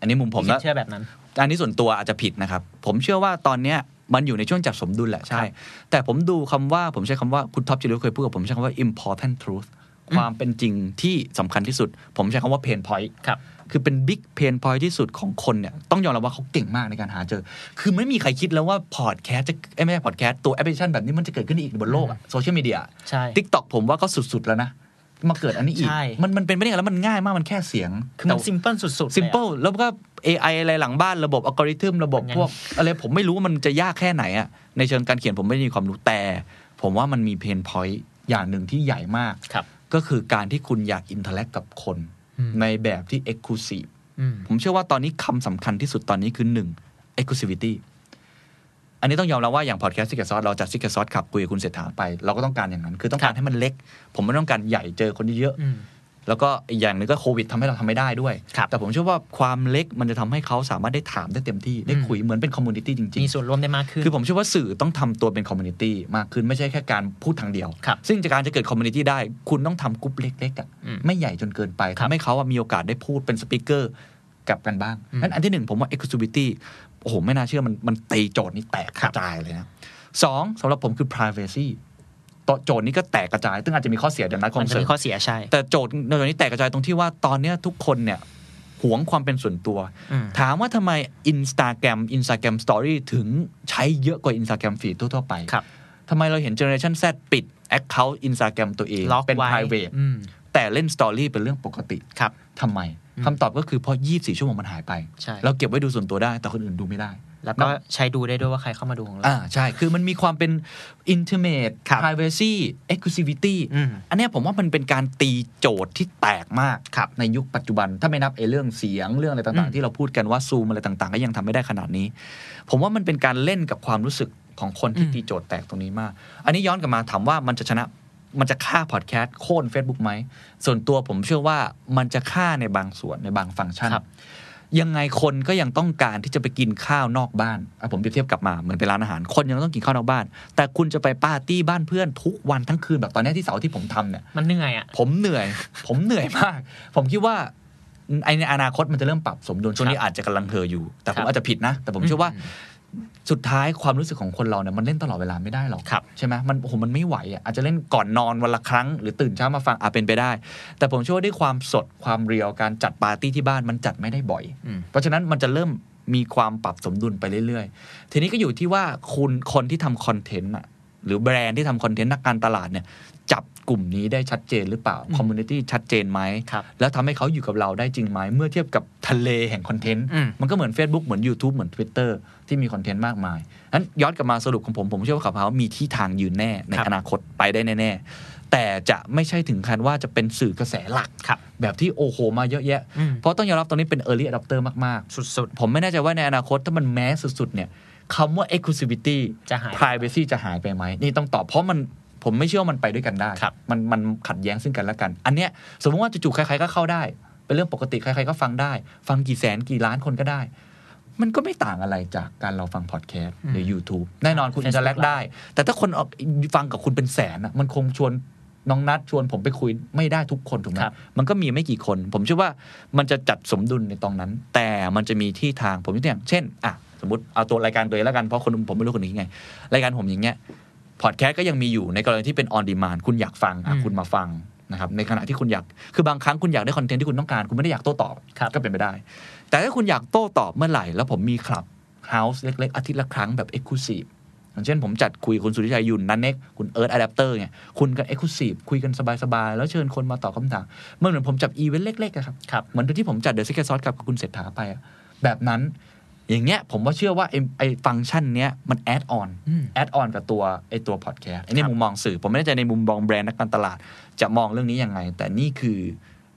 อันนี้มุมผมพี่แล้วเคนเชื่อแบบนั้น อันนี้ส่วนตัวอาจจะผิดนะครับ ผมเชื่อว่าตอนเนี้ยมันอยู่ในช่วงจัดสมดุลแหละใช่ครับแต่ผมดูคำว่าผมใช้คำว่าคุณท็อปจิรุเคยพูดกับผมใช้คำว่า important truth ความเป็นจริงที่สำคัญที่สุด ผมใช้คำว่า pain point ครับคือเป็น big pain point ที่สุดของคนเนี่ยต้องยอมรับว่าเขาเก่งมากในการหาเจอ คือไม่มีใครคิดแล้วว่าพอดแคสต์จะเอ้ยไม่ใช่พอดแคสต์ตัวแอปพลิเคชันแบบนี้มันจะเกิดขึ้นอีกบนโลกโซเชียลมีเดียใช่ TikTok ผมว่าก็สุดๆแล้วนะมาเกิดอันนี้อีกใช่มันมันเป็นไปได้ไงแล้วมันง่ายมากมันแค่เสียง คือมัน simple สุดๆเลยอะ simple แล้วก็ AI อะไรหลังบ้านระบบอัลกอริทึมระบบมันยังพวกอะไรผมไม่รู้ว่ามันจะยากแค่ไหนอะในเชิงการเขียนผมไม่ได้มีความรู้แต่ ผมว่ามันมี pain point อย่างหนึ่งที่ใหญ่มากครับ ก็คือการที่คุณอยาก interact กับคนอืมในแบบที่ Exclusive อืมผมเชื่อว่าตอนนี้คำสำคัญที่สุดตอนนี้คือหนึ่ง exclusivity อันนี้ต้องยอมรับว่าอย่างพอดแคสต์ Secret Sauce เราจัด Secret Sauce Club คุยกับคุณเศรษฐาไป เราก็ต้องการอย่างนั้น คือต้องการให้มันเล็ก ผมไม่ต้องการใหญ่เจอคนเยอะอืม แล้วก็อีกอย่างหนึงก็โควิดทำให้เราทำไม่ได้ด้วยครับแต่ผมเชื่อว่าความเล็กมันจะทำให้เขาสามารถได้ถามได้เต็มที่ ได้คุยเหมือนเป็นคอมมูนิตี้จริงมีส่วนร่วมได้มากขึ้นๆคือผมเชื่อว่าสื่อต้องทำตัวเป็นคอมมูนิตี้มากขึ้นไม่ใช่แค่การพูดทางเดียวครับซึ่งจากการจะเกิดคอมมูนิตี้ได้ คุณต้องทำกลุ่มเล็กๆอะอืมไม่ใหญ่จนเกินไปครับทำให้เขาอะมีโอกาสได้พูดเป็น speaker กับกันบ้างอืมนั้นอันที่หนึ่งผมว่า exclusivity โอ้โหไม่น่าเชื่อมันมันตีโจทย์นี้แตกกระจายเลยนะสองสำหรับผมคือ privacy ต่อ โจทย์นี้ก็แตกกระจายซึ่งอาจจะมีข้อเสียเดี๋ยวนัดคมัอนนจะเสิมีร์ข้อเสียใช่ แต่โจทย์ในวันนี้แตกกระจายตรงที่ว่าตอนเนี้ยทุกคนเนี่ยหวงความเป็นส่วนตัวอืมถามว่าทำไม Instagram Instagram Story ถึงใช้เยอะกว่า Instagram Feed ทั่ว ๆ ไปครับทำไมเราเห็น Generation Z ปิด Account Instagram ตัวเองล็อกเป็นไว้ private อืมแต่เล่น Story เป็นเรื่องปกติครับทำไมคำตอบก็คือเพราะ 24 ชั่วโมงมันหายไปใช่เราเก็บไว้ดูส่วนตัวได้ แต่คนอื่นดูไม่ได้ แล้วก็ใช้ดูได้ด้วยว่าใครเข้ามาดูของเราอ่าใช่ คือมันมีความเป็น intimate ครับ privacy exclusivity อืมอันเนี้ยผมว่ามันเป็นการตีโจทย์ที่แตกมากครับในยุคปัจจุบัน ถ้าไม่นับไอ้เรื่องเสียงเรื่องอะไรอืต่างมๆที่เราพูดกันว่าซูมอะไรต่างๆ ก็ยังทำไม่ได้ขนาดนี้ ผมว่ามันเป็นการเล่นกับความรู้สึกของคนที่ตีโจทย์แตกตรงนี้มาก อันนี้ย้อนกลับมาถามว่ามันจะชนะมันจะฆ่าพอดแคสต์โค่น Facebook ไหม ส่วนตัวผมเชื่อว่ามันจะฆ่าในบางส่วนในบางฟังก์ชันครับ ยังไงคนก็ยังต้องการที่จะไปกินข้าวนอกบ้านอะผมเปรียบเทียบกลับมาเหมือนไปร้านอาหาร คนยังต้องกินข้าวนอกบ้าน แต่คุณจะไปปาร์ตี้บ้านเพื่อนทุกวันทั้งคืนแบบตอนนี้ที่เสาร์ที่ผมทำเนี่ยมันเหนื่อยอะผมเหนื่อย ผมเหนื่อยมาก ผมคิดว่าไอในอนาคตมันจะเริ่มปรับสมดุลช่วงนี้อาจจะกำลังเธออยู่ แต่ผครัมบอาจจะผิดนะ แต่ผมเชื่อว่า สุดท้ายความรู้สึกของคนเราเนี่ยมันเล่นตลอดเวลาไม่ได้หรอกครับใช่ไหมมันโอ้โหมันไม่ไหวอะอาจจะเล่นก่อนนอนวันละครั้ง หรือตื่นเช้ามาฟังอาจเป็นไปได้ แต่ผมเชื่อว่าด้วยความสดความ real การจัดปาร์ตี้ที่บ้านมันจัดไม่ได้บ่อยอืมเพราะฉะนั้นมันจะเริ่มมีความปรับสมดุลไปเรื่อยๆ ทีนี้ก็อยู่ที่ว่าคุณคนที่ทำคอนเทนต์อะหรือแบรนด์ที่ทำคอนเทนต์นักการตลาดเนี่ยจับ กลุ่มนี้ได้ชัดเจนหรือเปล่า community ชัดเจนไหมครับแล้วทำให้เขาอยู่กับเราได้จริงไหมเมื่อเทียบกับทะเลแห่งคอนเทนต์อืมมันก็เหมือน Facebook เหมือน YouTube เหมือน Twitter ที่มีคอนเทนต์มากมายนั้นย้อนกลับมาสรุปของผม ผมเชื่อว่า Clubhouse มีที่ทางยืนแน่ครับในอนาคตไปได้แน่ๆแต่จะไม่ใช่ถึงขั้นว่าจะเป็นสื่อกระแสหลักครับแบบที่โอ้โหมาเยอะแยะอืมเพราะต้องยอมรับตอนนี้เป็น early adopter มากสุด ๆ ผมไม่แน่ใจว่าในอนาคตถ้ามัน mass สุด ๆ เนี่ยคำว่า exclusivity จะหาย privacy จะหายไปไหม นี่ต้องตอบเพราะมัน ผมไม่เชื่อว่ามันไปด้วยกันได้ครับมันมันขัดแย้งซึ่งกันและกัน อันเนี้ยสมมติว่าจู่ๆใครๆก็เข้าได้ เป็นเรื่องปกติใครๆก็ฟังได้ ฟังกี่แสนกี่ล้านคนก็ได้ มันก็ไม่ต่างอะไรจากการเราฟังพอดแคสต์หรือ YouTube แน่นอนคุณ Facebook interact ได้ แต่ถ้าคนออกฟังกับคุณเป็นแสนอะมันคงชวนน้องนัดชวนผมไปคุยไม่ได้ทุกคนถูกไหมครับมันก็มีไม่กี่คน ผมเชื่อว่ามันจะจัดสมดุลในตรงนั้น แต่มันจะมีที่ทางผมยกตัวอย่างเช่นอะสมมติเอาตัวรายการตัวเองแล้วกันเพราะคนผมไม่รู้คนนี้ไงรายการผมอย่างเงี้ย พอดแคสต์ก็ยังมีอยู่ในกรณีที่เป็นออนดีมานคุณอยากฟังอะอืมคุณมาฟังนะครับในขณะที่คุณอยากคือบางครั้งคุณอยากได้คอนเทนต์ที่คุณต้องการ คุณไม่ได้อยากโต้ตอบครับก็เป็นไปได้ แต่ถ้าคุณอยากโต้ตอบเมื่อไหร่ แล้วผมมีคลับเฮาส์เล็กๆ อาทิตย์ละครั้งแบบเอ็กซ์คลูซีฟอย่างเช่นผมจัดคุยกับคุณสุริชัยยุนนันเน็กคุณเอิร์ธอะแดปเตอร์เนี่ยคุณกันเอ็กซ์คลูซีฟคุยกันสบายๆ แล้วเชิญคนมาตอบคำถามเมื่อเหมือนผมจับอีเวนต์เล็กๆอะครับครับ เหมือนที่ผมจัดเดอะซิกเก็ตซอสกับคุณเศรษฐาไปอะแบบนั้น อย่างเงี้ยผมว่าเชื่อว่าไอ้ไอ้ฟังก์ชันเนี้ยมันแอดออนอืมแอดออนกับตัวไอ้ตัวพอดแคสต์ไอ้นี่ครับมุมมองสื่อ ผมไม่แน่ใจในมุมมองแบรนด์นักการตลาด จะมองเรื่องนี้ยังไง แต่นี่คือ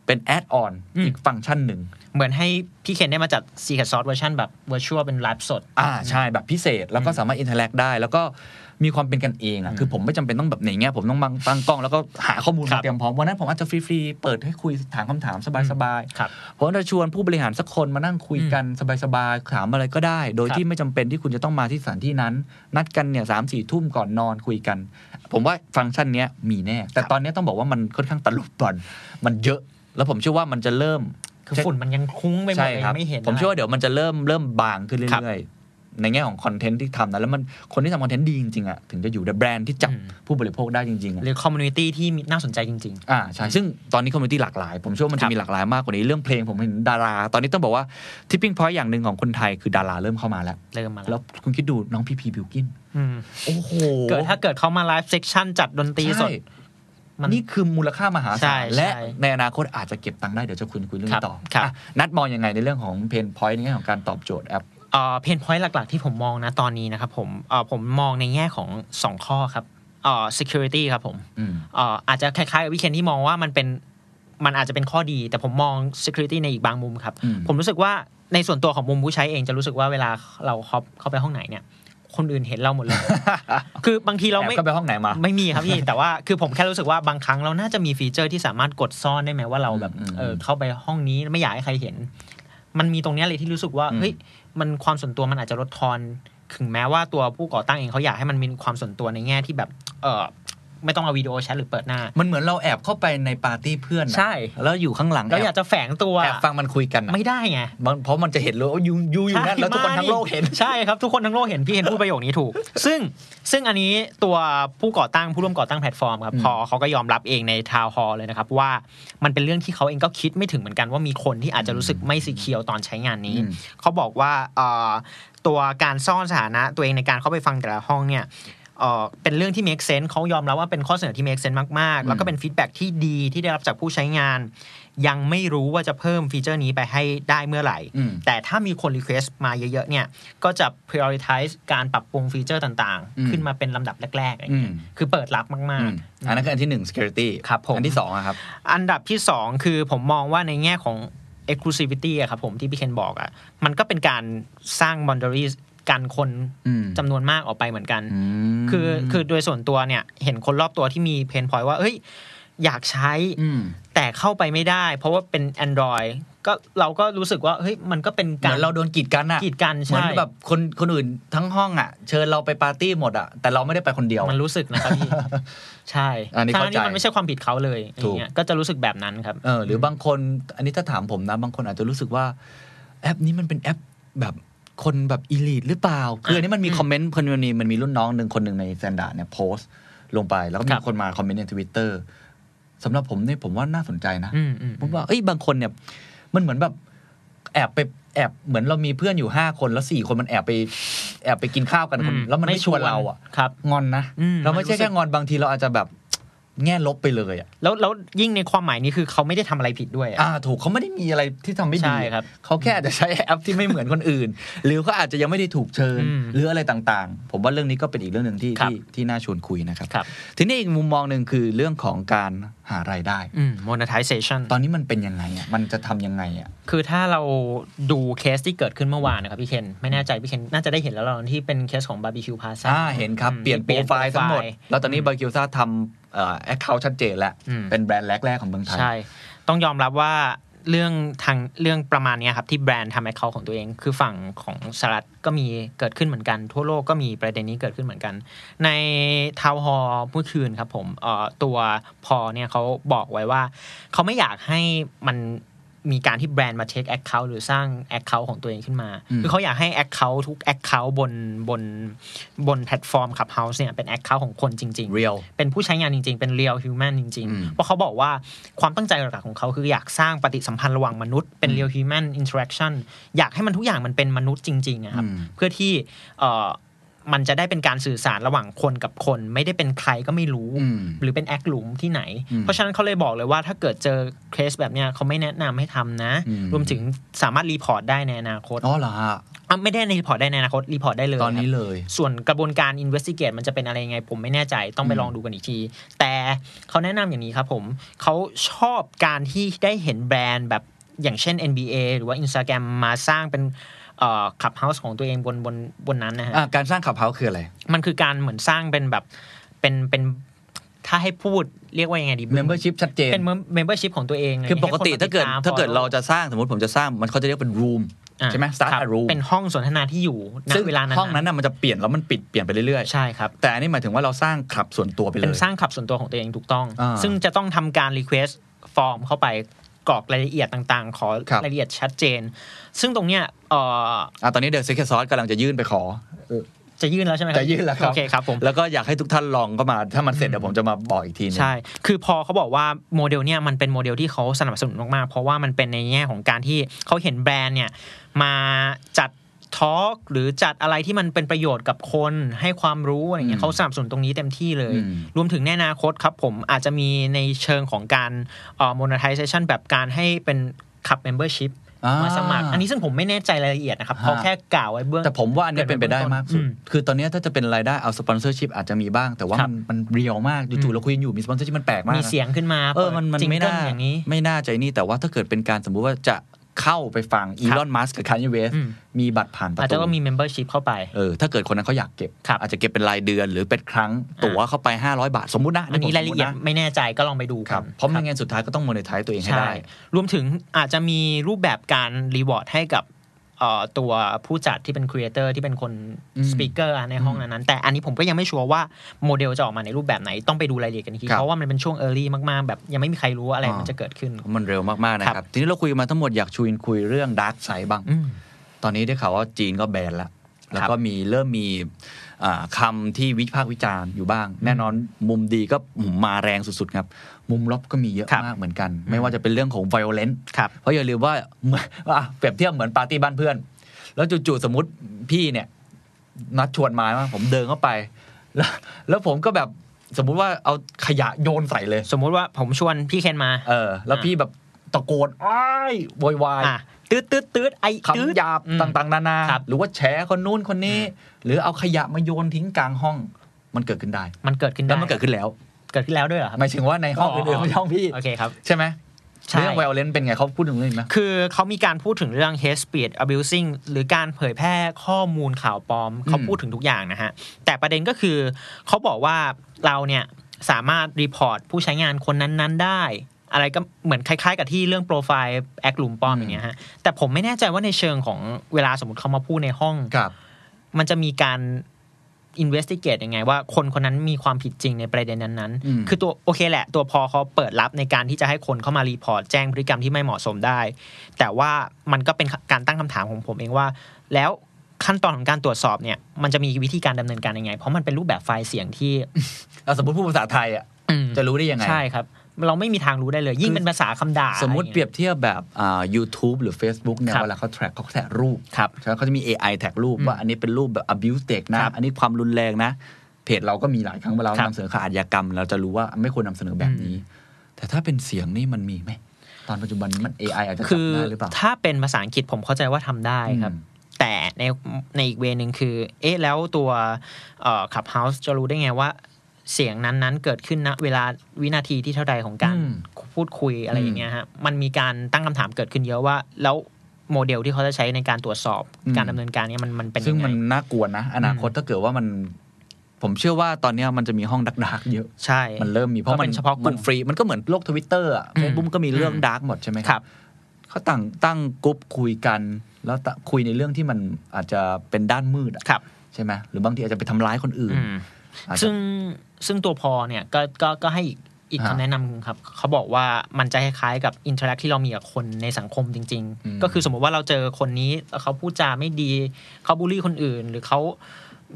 เป็นแอดออนอีกฟังก์ชันหนึ่ง เหมือนให้พี่เคนได้มาจัด Secret Sauce เวอร์ชันแบบ virtual เป็นไลฟ์สด อ่าใช่แบบพิเศษแล้วก็สามารถ interact ได้แล้วก็ มีความเป็นกันเองอะคือผมไม่จำเป็นต้องแบบอย่างเงี้ยผมต้องบังตั้งกล้องแล้วก็หาข้อมูลมาครับเตรียมพร้อมวันนั้นผมอาจจะฟรีๆเปิดให้คุยถามคำถามสบายๆครับผมจะชวนผู้บริหารสักคนมานั่งคุยกันสบายๆถามอะไรก็ได้ โดยครับที่ไม่จำเป็นที่คุณจะต้องมาที่สถานที่นั้น นัดกันเนี่ยสามสี่ทุ่มก่อนนอนคุยกัน ผมว่าฟังก์ชันเนี้ยมีแน่ แต่ตอนเนี้ยต้องบอกว่ามันค่อนข้างตะลุมบอนมันเยอะแล้วผมเชื่อว่ามันจะเริ่มคือฝุ่นมันยังคลุ้งไปหมดใช่เลยครับไม่เห็น ผมเชื่ออะไรว่าเดี๋ยวมันจะเริ่มเริ่มบางขึ้นครับเรื่อยๆ ในแง่ของคอนเทนต์ที่ทำนะแล้วมันคนที่ทำคอนเทนต์ดีจริงๆอะถึงจะอยู่ในแบรนด์ที่จับอืมผู้บริโภคได้จริงๆอะหรือ community ที่มีน่าสนใจจริงอ่าใช่ซึ่งตอนนี้ community หลากหลาย ผมเชื่อว่ามันจะครับมีหลากหลายมากกว่านี้เรื่องเพลงผมเห็นดารา ตอนนี้ต้องบอกว่า tipping point อย่างหนึ่งของคนไทยคือดาราเริ่มเข้ามาแล้วๆเริ่มมาแล้วแล้วคุณคิดดูน้องพีพีบิวกินอืมโอ้โหเกิดถ้าเกิดเขามาไลฟ์เซ c ชันจัดดนตรีสดใช่มันนี่คือมูลค่ามหาศาลใช่และใช่ในอนาคตอาจจะเก็บตังค์ได้เดี๋ยวจะคุยคุยเรื่องนี้ครับต่อครับอะนัดมองยังไงในเรื่องของ pain point ในแง่ของการตอบโจทย์แอป pain point หลัก ๆ ที่ผมมองนะตอนนี้นะครับผมเอ่อผมมองในแง่ของ 2 ข้อครับเอ่อ security ครับผมอืมเอ่ออาจจะคล้ายๆกับพี่เคนที่มองว่ามันเป็นมันอาจจะเป็นข้อดี แต่ผมมอง security ในอีกบางมุมครับอืมผมรู้สึกว่าในส่วนตัวของมุมผู้ใช้เองจะรู้สึกว่าเวลาเราเข้าเข้าไปห้องไหนเนี่ยคนอื่นเห็นเราหมดเลย คือบางทีเราแอบไม่ก็ไปห้องไหนมา ไม่มีครับพี่ แต่ว่าคือผมแค่รู้สึกว่าบางครั้งเราน่าจะมีฟีเจอร์ที่สามารถกดซ่อนได้ไหมว่าเราแบบอืมอืมเออเข้าไปห้องนี้ไม่อยากให้ใครเห็น มันมีตรงเนี้ยเลยที่รู้สึกว่าอืมเฮ้ย มันความส่วนตัวมันอาจจะลดทอนถึงแม้ว่าตัวผู้ก่อตั้งเองเขาอยากให้มันมีความส่วนตัวในแง่ที่แบบ เออ ไม่ต้องเอาวิดีโอแชทหรือเปิดหน้า มันเหมือนเราแอบเข้าไปในปาร์ตี้เพื่อนอะใช่ แล้วอยู่ข้างหลังเราอยากจะแฝงตัวแอบฟังมันคุยกันอะไม่ได้ไงมันเพราะมันจะเห็นเลยว่ายูยูอยู่นั่นแล้วทุกคนทั้งโลกเห็นใช่ครับทุกคนทั้งโลกเห็นพี่เห็นพูดประโยคนี้ถูก ซึ่งซึ่งอันนี้ตัวผู้ก่อตั้งผู้ร่วมก่อตั้งแพลตฟอร์มครับอืมพอลเขาก็ยอมรับเองใน town hall เลยนะครับว่ามันเป็นเรื่องที่เขาเองก็คิดไม่ถึงเหมือนกันว่ามีคนที่อาจจะรู้สึกไม่ secure ตอนใช้งานนี้อืมเขาบอกว่าเอ่อตัวการซ่อนสถานะตัวเองในการเข้าไปฟังแต่ละห้องเนี่ย เอ่อเป็นเรื่องที่ make sense เขายอมรับว่าเป็นข้อเสนอที่ make sense มากๆ แล้วก็เป็น feedback ที่ดีที่ได้รับจากผู้ใช้งาน ยังไม่รู้ว่าจะเพิ่ม feature นี้ไปให้ได้เมื่อไหร่อืมแต่ถ้ามีคน request มาเยอะๆเนี่ยก็จะ prioritize การปรับปรุงฟีเจอร์ต่างอืมๆขึ้นมาเป็นลำดับแรกๆอย่างเงี้ยอืมคือเปิดรับอืมากมอันนั้นคืออันที่หนึ่ง security ครับผมอันที่สองอะครับๆอันดับที่ 2 คือผมมองว่าในแง่ของ exclusivity อะครับผมที่พี่เคนบอกอะมันก็เป็นการสร้าง boundaries กันคนอืมจำนวนมากออกไปเหมือนกันอืมคือคือโดยส่วนตัวเนี่ย เห็นคนรอบตัวที่มีเพนพอยว่าเฮ้ย อยากใช้อืมแต่เข้าไปไม่ได้ เพราะว่าเป็น Android ก็เราก็รู้สึกว่าเฮ้ยมันก็เป็นเหมือนการอนเราโดนกีดกันอะกีดกันเหมือนใช่แบบคนคนอื่นทั้งห้องอะเชิญเราไปปาร์ตี้หมดอะแต่เราไม่ได้ไปคนเดียวมันรู้สึกนะครับพี่ใช่ทั้งอันนี้เข้าใจที่มันไม่ใช่ความผิดเขาเลยถูกย่างเงี้ยก็จะรู้สึกแบบนั้นครับเออหรือบางคนอันนี้ถ้าถามผมนะ บางคนอาจจะรู้สึกว่า แอปนี้มันเป็นแอปแบบ คนแบบ elite หรือเปล่าคืออันนี้มันมีอืมคอมเมนต์คนมันมีมันมีรุ่นน้องหนึ่งคนหนึ่งใน Standard เนี่ยโพสต์ลงไป แล้วก็ครับมีคนมาคอมเมนต์ในทวิตเตอร์สำหรับผมเนี่ยผมว่าน่าสนใจนะอืมอืมผมว่าเอ้ยบางคนเนี่ย มันเหมือนแบบแอบไปแอบเหมือนเรามีเพื่อนอยู่ห้าคนแล้วสี่คนมันแอบไป แอบไปกินข้าวกันคนอืแล้วมันไม่ชวนเราอะครับงอนนะอืมเราไม่ใช่มันรู้สึกแค่งอนบางทีเราอาจจะแบบ แง่ลบไปเลยอะแล้วแล้วยิ่งในความหมายนี้คือเขาไม่ได้ทำอะไรผิดด้วยอะอ่าถูกเขาไม่ได้มีอะไรที่ทำไม่ดีใช่ครับเขาแค่อาจจะใช้แอปที่ไม่เหมือนคนอื่น หรือเขาอาจจะยังไม่ได้ถูกเชิญอืมหรืออะไรต่างๆ ผมว่าเรื่องนี้ก็เป็นอีกเรื่องหนึ่งที่ครับที่ที่น่าชวนคุยนะครับครับทีนี้อีกมุมมองหนึ่งคือเรื่องของการหารายได้อืม monetization ตอนนี้มันเป็นยังไงอะมันจะทำยังไงอะคือถ้าเราดูเคสที่เกิดขึ้นเมื่อวานนะครับพี่เคนไม่แน่ใจพี่เคนน่าจะได้เห็นแล้วเราที่เป็นเคสของ barbecue plaza อ่าเห็นครับอืมเปลี่ยนโปรไฟล์ทั้งหมดโปรไฟล์แล้วตอนนี้ Barbecue Plaza ทำเอ่อ account ชัดเจนแล้วอืมเป็นแบรนด์แรก ๆ ของเมืองไทย ใช่ ต้องยอมรับว่าเรื่องทางเรื่องประมาณเนี้ยครับที่แบรนด์ทำ account ของตัวเอง คือฝั่งของสหรัฐก็มีเกิดขึ้นเหมือนกัน ทั่วโลกก็มีประเด็นนี้เกิดขึ้นเหมือนกัน ใน town hall เมื่อคืนครับผมเอ่อตัวพอลเนี่ยเขาบอกไว้ว่า เขาไม่อยากให้มัน มีการที่แบรนด์มา set account หรือสร้าง account ของตัวเองขึ้นมาอืมคือเขาอยากให้ account ทุก account บนบนบนแพลตฟอร์ม Clubhouse เนี่ยเป็น account ของคนจริงๆ real เป็นผู้ใช้งานจริง ๆ เป็น real human จริงอืมๆเพราะเขาบอกว่าความตั้งใจหลักๆของเขาคืออยากสร้างปฏิสัมพันธ์ระหว่างมนุษย์เป็น real human interaction อยากให้มันทุกอย่างมันเป็นมนุษย์จริงๆอะครับอืมเพื่อที่เอ่อ มันจะได้เป็นการสื่อสารระหว่างคนกับคน ไม่ได้เป็นใครก็ไม่รู้อืมหรือเป็นแอคหลุมที่ไหนอืมเพราะฉะนั้นเขาเลยบอกเลยว่าถ้าเกิดเจอเคสแบบเนี้ยเขาไม่แนะนำให้ทำนะอืมรวมถึงสามารถ report ได้ในอนาคตอ๋อเหรอฮะอะไม่ได้ใน report ได้ในอนาคต report ได้เลยตอนนี้ครับเลย ส่วนกระบวนการ investigate มันจะเป็นอะไรยังไง ผมไม่แน่ใจต้องไปอืมลองดูกันอีกที แต่เขาแนะนำอย่างนี้ครับผมเขาชอบการที่ได้เห็นแบรนด์แบบอย่างเช่น NBA หรือว่า Instagram มาสร้างเป็นเอ่อ ขับเฮาส์ของตัวเองบนบนบนนั้นนะฮะอะการสร้างขับเฮาคืออะไร มันคือการเหมือนสร้างเป็นแบบเป็นเป็นถ้าให้พูดเรียกว่ายังไงดี membership ชัดเจน เป็น membership ของตัวเองคือปกติให้นมถ้าเกิดตมถ้าเกิด follow เราจะสร้างสมมติผมจะสร้างมันเขาจะเรียกเป็น room อะใช่ไหม start ครับ a room เป็นห้องสนทนาที่อยู่ณซึ่งเวลานั้นห้องนั้นน่ะมันจะเปลี่ยนแล้วมันปิดเปลี่ยนไปเรื่อยใช่ครับๆแต่อันนี้หมายถึงว่าเราสร้างคลับส่วนตัวไปเลเป็นยสร้างขับส่วนตัวของตัวเองถูกต้องอ่าซึ่งจะต้องทำการ request ฟอร์มเข้าไป กรอกรายละเอียดต่างๆ ขอครับรายละเอียดชัดเจน ซึ่งตรงเนี้ยเอ่ออะตอนนี้ The Secret Sauce กำลังจะยื่นไปขอจะยื่นแล้วใช่ไหมครับจะยื่นแล้วครับโอเคครับผมแล้วก็อยากให้ทุกท่านลองเข้ามาถ้ามันเสร็จเดี๋ยวผมจะมาบอกอีกทีหนึงใช่ คือพอลเขาบอกว่าโมเดลเนี่ยมันเป็นโมเดลที่เขาสนับสนุนมากๆ เพราะว่ามันเป็นในแง่ของการที่เขาเห็นแบรนด์เนี่ยมาจัด talk หรือจัดอะไรที่มันเป็นประโยชน์กับคนให้ความรู้อะไรเงี้ยอืยมเขาสนับสนุนตรงนี้เต็มที่เลยอืมรวมถึงในอนาคตครับผมอาจจะมีในเชิงของการเอ่อ monetization แบบการให้เป็นขับ membership อ่มาสมัคร อันนี้ซึ่งผมไม่แน่ใจรายละเอียดนะครับฮะเขาแค่กล่าวไว้เบื้องแต่ผมว่าอันนี้เป็นไปได้มากสุดอืมคือตอนนี้ถ้าจะเป็นรายได้เอาสปอนเซอร์ชิพอาจจะมีบ้าง แต่ว่าครัมับนมันเรียวมากอืจู่ๆมเราคุยกันอยู่มีสปอนเซอร์ชิพมันแปลกมาก มีนะเสียงขึ้นมาเออมันมันจิงไม่เกิลน่าอย่างนี้ ไม่น่าใจนี่แต่ว่าถ้าเกิดเป็นการสมมุติว่าจะ เข้าไปฟังอีลอนมัสกับคานยเวสอืมมีบัตรผ่านประอาจตูจะก็มี membership เข้าไปเออถ้าเกิดคนนั้นเขาอยากเก็บครับอาจจะเก็บเป็นรายเดือนหรือเป็นครั้งตั๋วเข้าไป 500 บาท สมมุตินะอันนี้ผมรายละเอียดสมมุติไม่แน่ใจก็ลองไปดูกัรับเพราะไม่งั้นสุดท้ายก็ต้อง monetize ตัวเองให้ใช่ได้ รวมถึงอาจจะมีรูปแบบการ reward ให้กับเอ่อ ตัวผู้จัดที่เป็น creator ที่เป็นคนอืม speaker ในห้องนั้นๆแต่อันนี้ผมก็ยังไม่ชัวร์ว่าโมเดลจะออกมาในรูปแบบไหนต้องไปดูรายละเอียดกันอีกทีครับเพราะว่ามันเป็นช่วง early มากๆ แบบยังไม่มีใครรู้ว่าอะไรอ่ามัมันจะเกิดขึ้น มันเร็วมากๆนะคครัรับบทีนี้เราคุยมาทั้งหมดอยากชวนคุยเรื่อง dark side บ้างอืมตอนนี้ได้ข่าวว่าจีนก็แบนแล้วแล้วครับก็มีเริ่มมีอ่าคำที่วิพากษ์วิจารณ์อยู่บ้าง แน่นอนมุมดีก็มาแรงสุดๆครับ มุมลบก็มีเยอะครับมากเหมือนกัน ไม่ว่าจะเป็นเรื่องของ violence ครับเพราะอย่าลืมว่าเหมือนว่าเปรียบเทียบเหมือนปาร์ตี้บ้านเพื่อน แล้วจู่ๆสมมติพี่เนี่ยนัดชวนมาว่าผมเดินเข้าไป แล้วแล้วผมก็แบบสมมุติว่าเอาขยะโยนใส่เลย สมมุติว่าผมชวนพี่เคนมา เออ แล้วพี่แบบตะโกนอ้ายโวยวายอะตืดตืดตืดไอตืดคำหยาบอืมต่างๆนานาครับหรือว่าแฉคนนู้นคนนี้ หรือเอาขยะมาโยนทิ้งกลางห้อง มันเกิดขึ้นได้ มันเกิดขึ้นได้แล้วมันเกิดขึ้นแล้ว เกิดขึ้นแล้วด้วยเหรอครับหมายถึงว่าในห้องอ๋ออื่นๆไม่ใช่ห้องพี่โอเคครับใช่ไหมใช่เรื่อง violence เป็นไงเขาพูดถึงเรื่องนี้ไหมคือเขามีการพูดถึงเรื่อง hate speech abusing หรือการเผยแพร่ข้อมูลข่าวปลอม เขาพูดถึงทุกอย่างนะฮะ แต่ประเด็นก็คือเขาบอกว่าเราเนี่ยสามารถ report ผู้ใช้งานคนนั้น ๆ ได้ อะไรก็เหมือนคล้ายๆ กับที่เรื่องโปรไฟล์แอคหลุมปลอมอย่างเงี้ยฮะ แต่ผมไม่แน่ใจว่าในเชิงของเวลาสมมติเขามาพูดในห้องครับมันจะมีการ investigate ยังไงว่าคนคนนั้นมีความผิดจริงในประเด็นนั้นอืมๆคือตัวโอเคแหละ ตัวพอลเขาเปิดรับในการที่จะให้คนเข้ามา report แจ้งพฤติกรรมที่ไม่เหมาะสมได้ แต่ว่ามันก็เป็นการตั้งคำถามของผมเองว่า แล้วขั้นตอนของการตรวจสอบเนี่ยมันจะมีวิธีการดำเนินการยังไง เพราะมันเป็นรูปแบบไฟล์เสียงที่เอาสมมติพูดภาษาไทยอะจะรู้ได้ยังไงใช่ครับ เราไม่มีทางรู้ได้เลย ยิ่งเป็นภาษาคำด่า สมมุติอะเปไงี้รียบเทียบแบบอ่า YouTube หรือ Facebook เนี่ยครับเวลาเขาแทร็กเขาแทร็กรูปครับใช่ไหมเขาจะมี AI แท็กรูปอืมว่าอันนี้เป็นรูปแบบ abuse เด็กนะครับอันนี้ความรุนแรงนะเพจเราก็มีหลายครั้งเวลาเราครับนำเสนอข่าวอาชญากรรม เราจะรู้ว่าไม่ควรนำเสนอแบบนี้ แต่ถ้าเป็นเสียงนี่มันมีไหมตอนปัจจุบันนี้มัน AI อาจจะจับคือได้หรือเปล่าถ้าเป็นภาษาอังกฤษผมเข้าใจว่าทำได้ครับอืมแต่ในในอีก way นึงคือ เอ๊ะ แล้วตัว Clubhouse จะรู้ได้ไงว่า เสียงนั้นๆ เกิดขึ้นณเวลาวินาทีที่เท่าใดของการอืมพูดคุยอะไรอย่างเงี้ยฮะมันมีการตั้งคำถามเกิดขึ้นเยอะว่า แล้วโมเดลที่เขาจะใช้ในการตรวจสอบการดำเนินการเนี้ยมันมันเป็นซึ่งยังไงมันน่ากลัวนะ อนาคตถ้าเกิดว่ามันผมเชื่อว่าตอนเนี้ยมันจะมีห้อง dark ๆเยอะ ใช่ มันเริ่มมีเพราะก็มัเป็นเฉพาะกลุ่มมันฟรี มันก็เหมือนโลกทวิตเตอร์อะอืมเฟซบุ๊กก็มีเรื่องอืม dark หมดใช่ไหมครับ เขาตั้งตั้งกลุ่มคุยกัน แล้วก็คุยในเรื่องที่มันอาจจะเป็นด้านมืดอะครับใช่ไหมหรือบางทีอาจจะไปทำร้ายคนอื่นอืมอาจจะซึ่ง ซึ่งตัวพอลเนี่ยก็ก็ก็ให้อีกอีกอ่าคำแนะนำครับเขาบอกว่ามันจะคล้ายๆกับ interact ที่เรามีกับคนในสังคมจริงอืมๆก็คือสมมติว่าเราเจอคนนี้แล้วเขาพูดจาไม่ดีเขาบูลลี่คนอื่น หรือเขา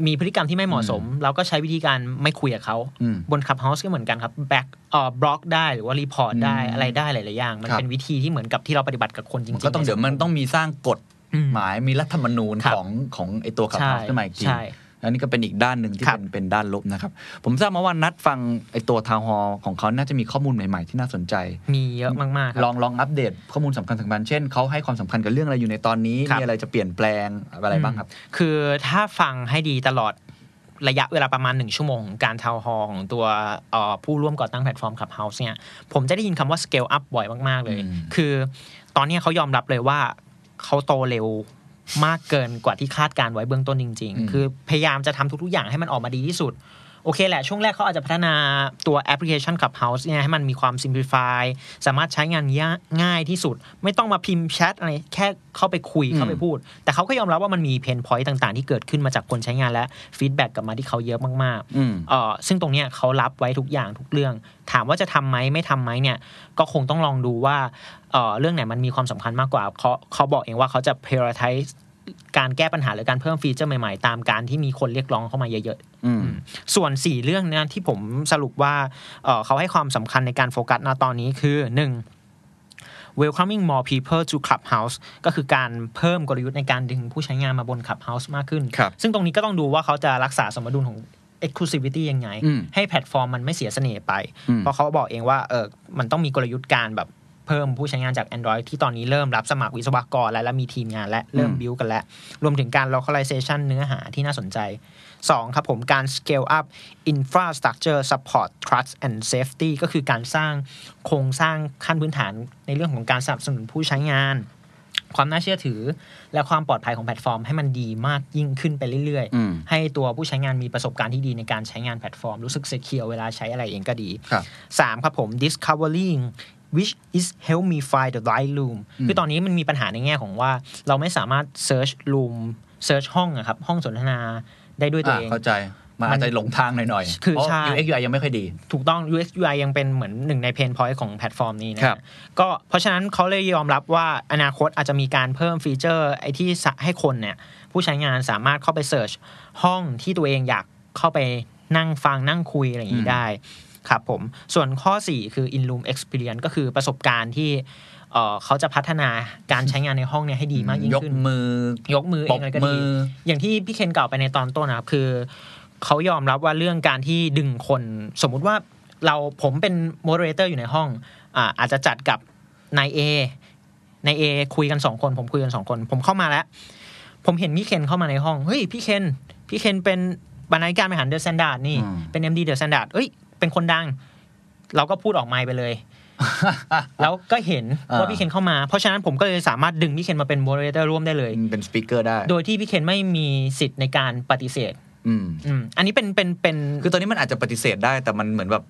มีพฤติกรรมที่ไม่เหมาะสม เราก็ใช้วิธีการไม่คุยกับเขาอืมบน Clubhouse ก็เหมือนกันครับแบ็กเอ่อบล็อกได้หรือว่า report ได้อืมอะไรได้หลายๆอย่าง มันครับเป็นวิธีที่เหมือนกับที่เราปฏิบัติกับคนจริงมันๆก็ต้องเดี๋ยวมันต้องมีสร้างกฎอืมหมายมีรัฐธรรมนูญครับของของไอตัว Clubhouse ใช่ขึ้นมาอีกทีใช่ อันนี้ก็เป็นอีกด้านหนึ่งที่ครับเป็นเป็นด้านลบนะครับ ผมทราบมาว่านัดฟังไอตัว town hall ของเขาน่าจะมีข้อมูลใหม่ๆที่น่าสนใจ มีเยอะมากๆคลรัอบงลองอัปเดตข้อมูลสำคัญสำคัญเช่นเขาให้ความสำคัญกับเรื่องอะไรอยู่ในตอนนี้ครับมีอะไรจะเปลี่ยนแปลงอะไรบ้างครับ คือถ้าฟังให้ดีตลอดระยะเวลาประมาณหนึ่งชั่วโมงของการ town hall ของตัวเอ่อผู้ร่วมก่อตั้งแพลตฟอร์ม Clubhouse เนี่ยผมจะได้ยินคำว่า scale up บ่อยมาก ๆ เลยอืมคือตอนเนี้ยเขายอมรับเลยว่าเขาโตเร็ว มากเกินกว่าที่คาดการณ์ไว้เบื้องต้นจริง ๆ คือพยายามจะทำทุกๆอย่างให้มันออกมาดีที่สุด โอเคแหละ ช่วงแรกเขาอาจจะพัฒนาตัวแอปพลิเคชัน Clubhouse เนี่ยให้มันมีความ simplify สามารถใช้งานยากง่ายที่สุด ไม่ต้องมาพิมพ์แชทอะไร แค่เข้าไปคุยอืมเข้าไปพูด แต่เขาก็ยอมรับว่ามันมี pain point ต่างๆ ที่เกิดขึ้นมาจากคนใช้งานและfeedback กลับมาที่เขาเยอะมากๆอืมเอ่อซึ่งตรงเนี้ยเขารับไว้ทุกอย่างทุกเรื่อง ถามว่าจะทำไหมไม่ทำไหมเนี่ยก็คงต้องลองดูว่าเอ่อเรื่องไหนมันมีความสำคัญมากกว่าเขาเขาบอกเองว่าเขาจะ prioritize การแก้ปัญหาหรือการเพิ่มฟีเจอร์ใหม่ๆ ตามการที่มีคนเรียกร้องเข้ามาเยอะอืมๆส่วน 4 เรื่องเนี้ยที่ผมสรุปว่าเอ่อเขาให้ความสำคัญในการโฟกัสณตอนนี้คือ 1. welcoming more people to Clubhouse ก็คือการเพิ่มกลยุทธ์ในการดึงผู้ใช้งานมาบน Clubhouse มากขึ้นครับซึ่งตรงนี้ก็ต้องดูว่าเขาจะรักษาสมดุลของ exclusivity ยังไงอืมให้แพลตฟอร์มมันไม่เสียเสน่ห์ไปอืมเพราะเขาบอกเองว่าเออมันต้องมีกลยุทธ์การแบบ เพิ่มผู้ใช้งานจาก Android ที่ตอนนี้เริ่มรับสมัครวิศวกรและและมีทีมงานและเริ่มอืมบิวกันแล้ว รวมถึงการ localization เนื้อหาที่น่าสนใจ 2. ครับผมการ scale up infrastructure support trust and safety ก็คือการสร้างโครงสร้างขั้นพื้นฐานในเรื่องของการสนับสนุนผู้ใช้งาน ความน่าเชื่อถือ และความปลอดภัยของแพลตฟอร์ม ให้มันดีมากยิ่งขึ้นไปเรื่อยอืมๆให้ตัวผู้ใช้งานมีประสบการณ์ที่ดีในการใช้งานแพลตฟอร์ม รู้สึกเซ u r e เวลาใช้อะไรเองก็ดีครับสามครับผม discovering which is help me find the right room คือตอนนี้มันมีปัญหาในแง่ของว่า เราไม่สามารถ search room search ห้องอะครับ ห้องสนทนาได้ด้วยตัวอ่าเองเข้าใจมันอาจจะหลงทางหน่อยๆ คือเพราะใช่ UX UI ยังไม่ค่อยดี ถูกต้อง UX UI ยังเป็นเหมือนหนึ่งใน pain point ของแพลตฟอร์มนี้นะครับ ก็เพราะฉะนั้นเขาเลยยอมรับว่าอนาคตอาจจะมีการเพิ่มฟีเจอร์ไอ้ที่สะให้คนเนี่ย ผู้ใช้งานสามารถเข้าไป search ห้องที่ตัวเองอยากเข้าไปนั่งฟังนั่งคุยอะไรอย่างนี้ได้ ครับผม ส่วนข้อ 4 คือ in room experience ก็คือประสบการณ์ที่เอ่อเขาจะพัฒนาการใช้งานในห้องเนี่ยให้ดีมากยิ่งยกขึ้นมือ ยกมือเอปงกอะไรก็มืดีออย่างที่พี่เคนกล่าวไปในตอนต้นนะครับ คือเขายอมรับว่าเรื่องการที่ดึงคน สมมุติว่าเราผมเป็น moderator อยู่ในห้องอ่าอาจจะจัดกับนายเอนายเอคุยกันสองคน ผมคุยกันสองคน ผมเข้ามาแล้ว ผมเห็นพี่เคนเข้ามาในห้องเฮ้ยพี่เคนพี่เคนเป็นบรรณาธิการบริหาร THE STANDARD นี่อืมเป็น MD THE STANDARD เอ้ย เป็นคนดัง เราก็พูดออกไมค์ไปเลย แล้วก็เห็นว่าพี่เคนเข้ามา เพราะฉะนั้นผมก็เลยสามารถดึงพี่เคนมาเป็น moderator ร่วมได้เลยเป็น speaker ได้ โดยที่พี่เคนไม่มีสิทธิ์ในการปฏิเสธอืมอืมอันนี้เป็นเป็นเป็นคือตอนนี้มันอาจจะปฏิเสธได้แต่มันเหมือนแบบ